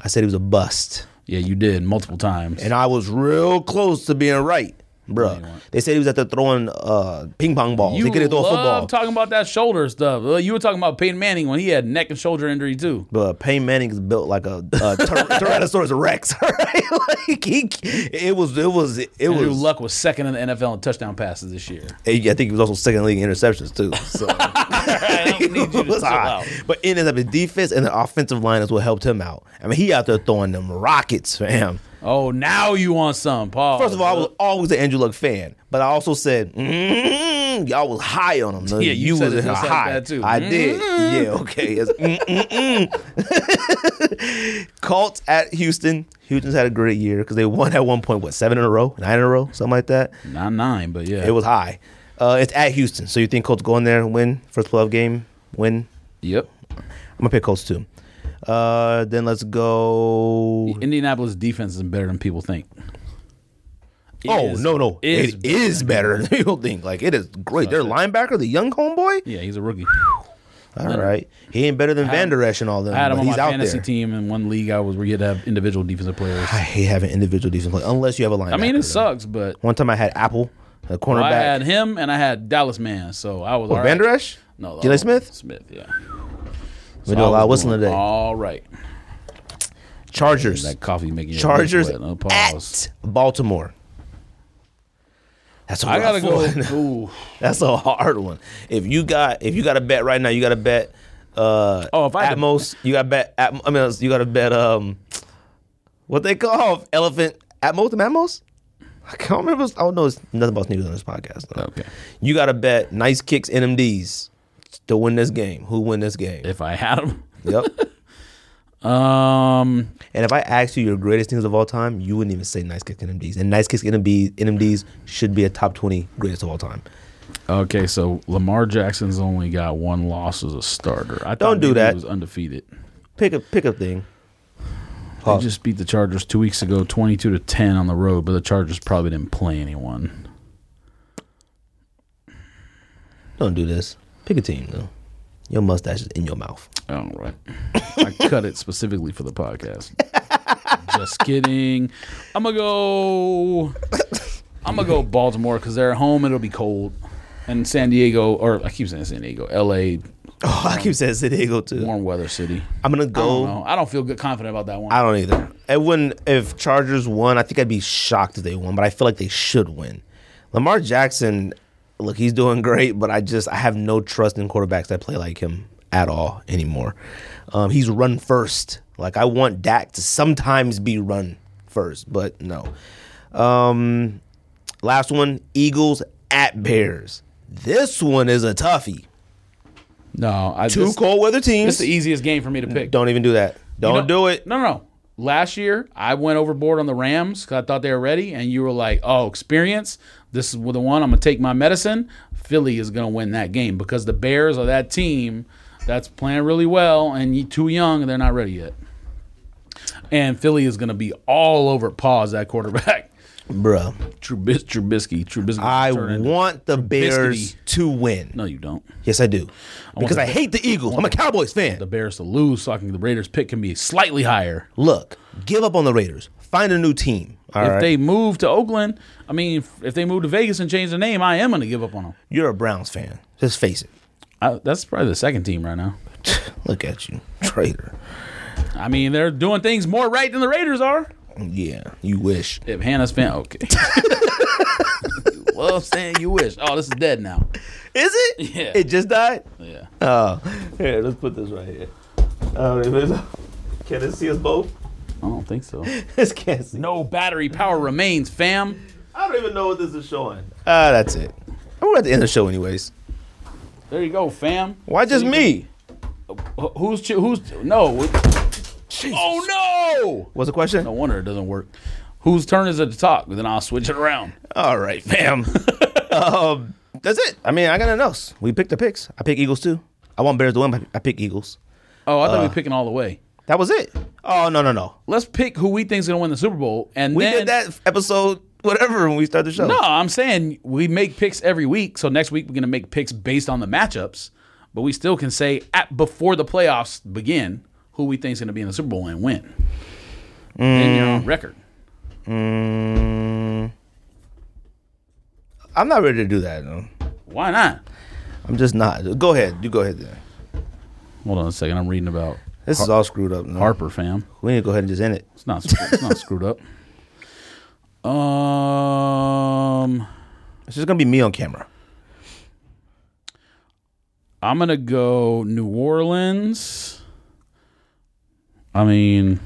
I said he was a bust. Yeah, you did multiple times. And I was real close to being right. Bruh. They said he was out there throwing uh, ping pong balls. you he couldn't throw a football. talking about that shoulder stuff. Well, you were talking about Peyton Manning when he had neck and shoulder injury too. but Payne Manning is built like a, a [laughs] tyr- Tyrannosaurus Rex. [laughs] Right? like he, it was, it was, it Andrew was. Luck was second in the NFL in touchdown passes this year. I think he was also second in league in interceptions too. So [laughs] I don't need you to it was chill out. But in the defense and the offensive line is what helped him out. I mean, he out there throwing them rockets, fam. Oh, now you want some, Paul? First of all, I was always an Andrew Luck fan, but I also said mm, y'all was high on him. [laughs] Yeah, you said it was like high. that, too. I did. Yeah, okay. It's. [laughs] Colts at Houston. Houston's had a great year because they won at one point. What seven in a row, nine in a row, something like that. not nine, but yeah, It was high. Uh, it's at Houston, so you think Colts go in there and win first playoff game, win? Yep. I'm gonna pick Colts too. Uh, then let's go. Indianapolis defense is better than people think. It Oh is- no no! is it is better than [laughs] people think. Like it is great. Their linebacker, the young homeboy. Yeah, he's a rookie. All right, he ain't better than Vander Esch and all them. I had him but on he's my out fantasy there. team in one league. I was where you had to have individual defensive players. I hate having individual defense play unless you have a linebacker. I mean, though. it sucks, but One time I had Apple, a I cornerback. I had him and I had Dallas man, so I was oh, all Van Der. Esch? No, Jaylon Smith? Smith, yeah. We do a lot of whistling today. All right, Chargers. that coffee making Chargers. No at Baltimore. That's a I gotta go. [laughs] Ooh. That's a hard one. If you got if you got a bet right now, you got to bet. Uh, Oh, if I at most you got to bet. At, I mean, you got to bet. Um, what they call elephant Atmos at most. I can't remember. I don't know it's nothing about sneakers on this podcast. though. Okay. You got to bet nice kicks NMDs to win this game. Who win this game? If I had him, Yep. [laughs] um, and if I asked you your greatest things of all time, you wouldn't even say nice kicks NMDs. And nice kicks NMDs, NMDs should be a top twenty greatest of all time. okay. So Lamar Jackson's only got one loss as a starter. I Don't do that. He was undefeated. Pick a pick a thing. They just beat the Chargers two weeks ago, twenty-two to ten on the road, but the Chargers probably didn't play anyone. Don't do this. Pick a team though. Your mustache is in your mouth. All right, I cut it specifically for the podcast. just kidding. I'm gonna go. I'm gonna go Baltimore because they're at home. It'll be cold, and San Diego, or I keep saying San Diego, L.A. Oh, I keep saying San Diego too. warm weather city. I'm gonna I don't go. know. I don't feel good confident about that one. I don't either. It wouldn't if Chargers won. I think I'd be shocked if they won, but I feel like they should win. Lamar Jackson, look, he's doing great, but I just I have no trust in quarterbacks that play like him at all anymore. Um, he's run first. Like I want Dak to sometimes be run first, but no. Um, last one: Eagles at Bears. This one is a toughie. no, I, Two this, cold weather teams. is the easiest game for me to pick. Don't even do that. Don't You know- do it. No, no, no. Last year, I went overboard on the Rams because I thought they were ready, and you were like, "Oh, experience. This is the one I'm gonna take my medicine." Philly is gonna win that game because the Bears are that team that's playing really well, and you too young, and they're not ready yet. And Philly is gonna be all over pause that quarterback. Bruh. Trubis, Trubisky, Trubisky. I want the Bears to win. No, you don't. Yes, I do. Because the- I hate the Eagles. I'm a Cowboys fan. The Bears to lose, so I can the Raiders pick can be slightly higher. Look, give up on the Raiders. Find a new team. All if right. they move to Oakland, I mean, if, if they move to Vegas and change the name, I am going to give up on them. You're a Browns fan. Just face it. I, that's probably the second team right now. [sighs] Look at you, traitor. I mean, they're doing things more right than the Raiders are. Yeah, you wish. If Hannah's fan, okay. [laughs] well, I'm saying you wish. Oh, this is dead now. Is it? Yeah. It just died. Yeah. Oh, here. Let's put this right here. Oh, can it see us both? I don't think so. [laughs] This can't see. No battery power remains, fam. I don't even know what this is showing. Ah, that's it. We're at the end of the show, anyways. There you go, fam. Why just me? Wh- Who's ch- who's no? Oh no! What's the question? No wonder it doesn't work. Whose turn is it to talk? Then I'll switch it around. All right, fam. [laughs] um, that's it. I mean, I got nothing else. We picked the picks. I pick Eagles too. I want Bears to win. but I pick Eagles. Oh, I thought Uh. we were picking all the way. That was it. Oh no no no. Let's pick who we think is going to win the Super Bowl, and We then did that episode whatever when we started the show. No, I'm saying we make picks every week. So next week we're going to make picks based on the matchups, but we still can say at before the playoffs begin who we think is going to be in the Super Bowl and win. And you're on record. Mm, I'm not ready to do that. No. Why not? I'm just not. Go ahead. You go ahead then. Hold on a second. I'm reading about This is all screwed up. No. Harper, fam. We need to go ahead and just end it. It's not. It's not screwed up. [laughs] Um, It's just gonna be me on camera. I'm gonna go New Orleans. I mean,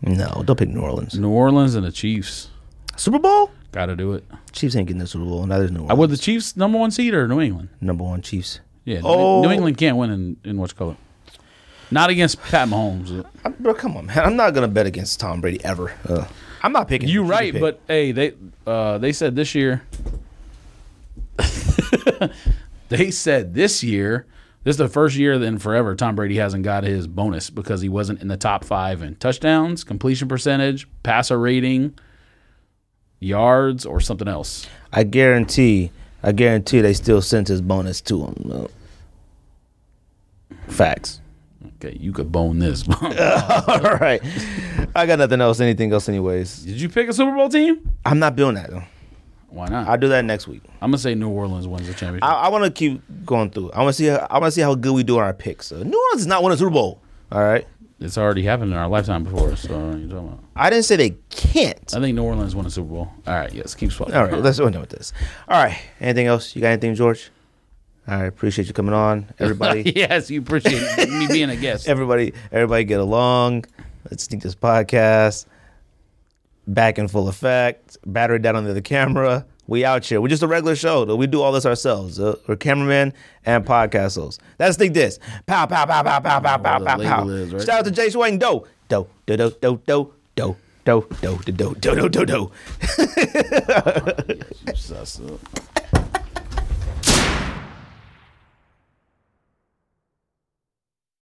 No, don't pick New Orleans. New Orleans and the Chiefs. Super Bowl? Got to do it. Chiefs ain't getting the Super Bowl. Neither is New I Orleans. would the Chiefs number one seed or New England? Number one Chiefs. Yeah, New- Oh. New England can't win in, in what's color. Not against Pat Mahomes. I, bro, come on, man. I'm not gonna bet against Tom Brady ever. Uh, I'm not picking. You him. right, pick. but hey, they uh, they said this year. [laughs] they said this year. This is the first year in forever Tom Brady hasn't got his bonus because he wasn't in the top five in touchdowns, completion percentage, passer rating, yards, or something else. I guarantee, I guarantee they still sent his bonus to him. Facts. Okay, you could bone this. [laughs] All right. I got nothing else. Anything else? Anyways, Did you pick a Super Bowl team? I'm not doing that. Though. Why not? I'll do that next week. I'm gonna say New Orleans wins the championship. I, I want to keep going through. I want to see. How, I want to see how good we do on our picks. Uh, New Orleans is not winning a Super Bowl. All right. it's already happened in our lifetime before. So you talking about? I didn't say they can't. I think New Orleans won a Super Bowl. All right, yes, keep swapping. All right. Let's go with this. All right. Anything else? You got anything, George? Right. Appreciate you coming on, everybody. yes, you appreciate me being a guest. everybody, everybody, get along. Let's Sneak Diss podcast back in full effect. Battery down on the camera. We out here. We're just a regular show. Though. We do all this ourselves. Uh, we're cameramen and podcast hosts. Let's think this. Pow, pow, pow, pow, pow, pow, pow, pow, pow. is, right? Shout out to Jay Swain. Do, do, do, do, do, do, do, do, do, do, do, do, do, do, do. Sus up.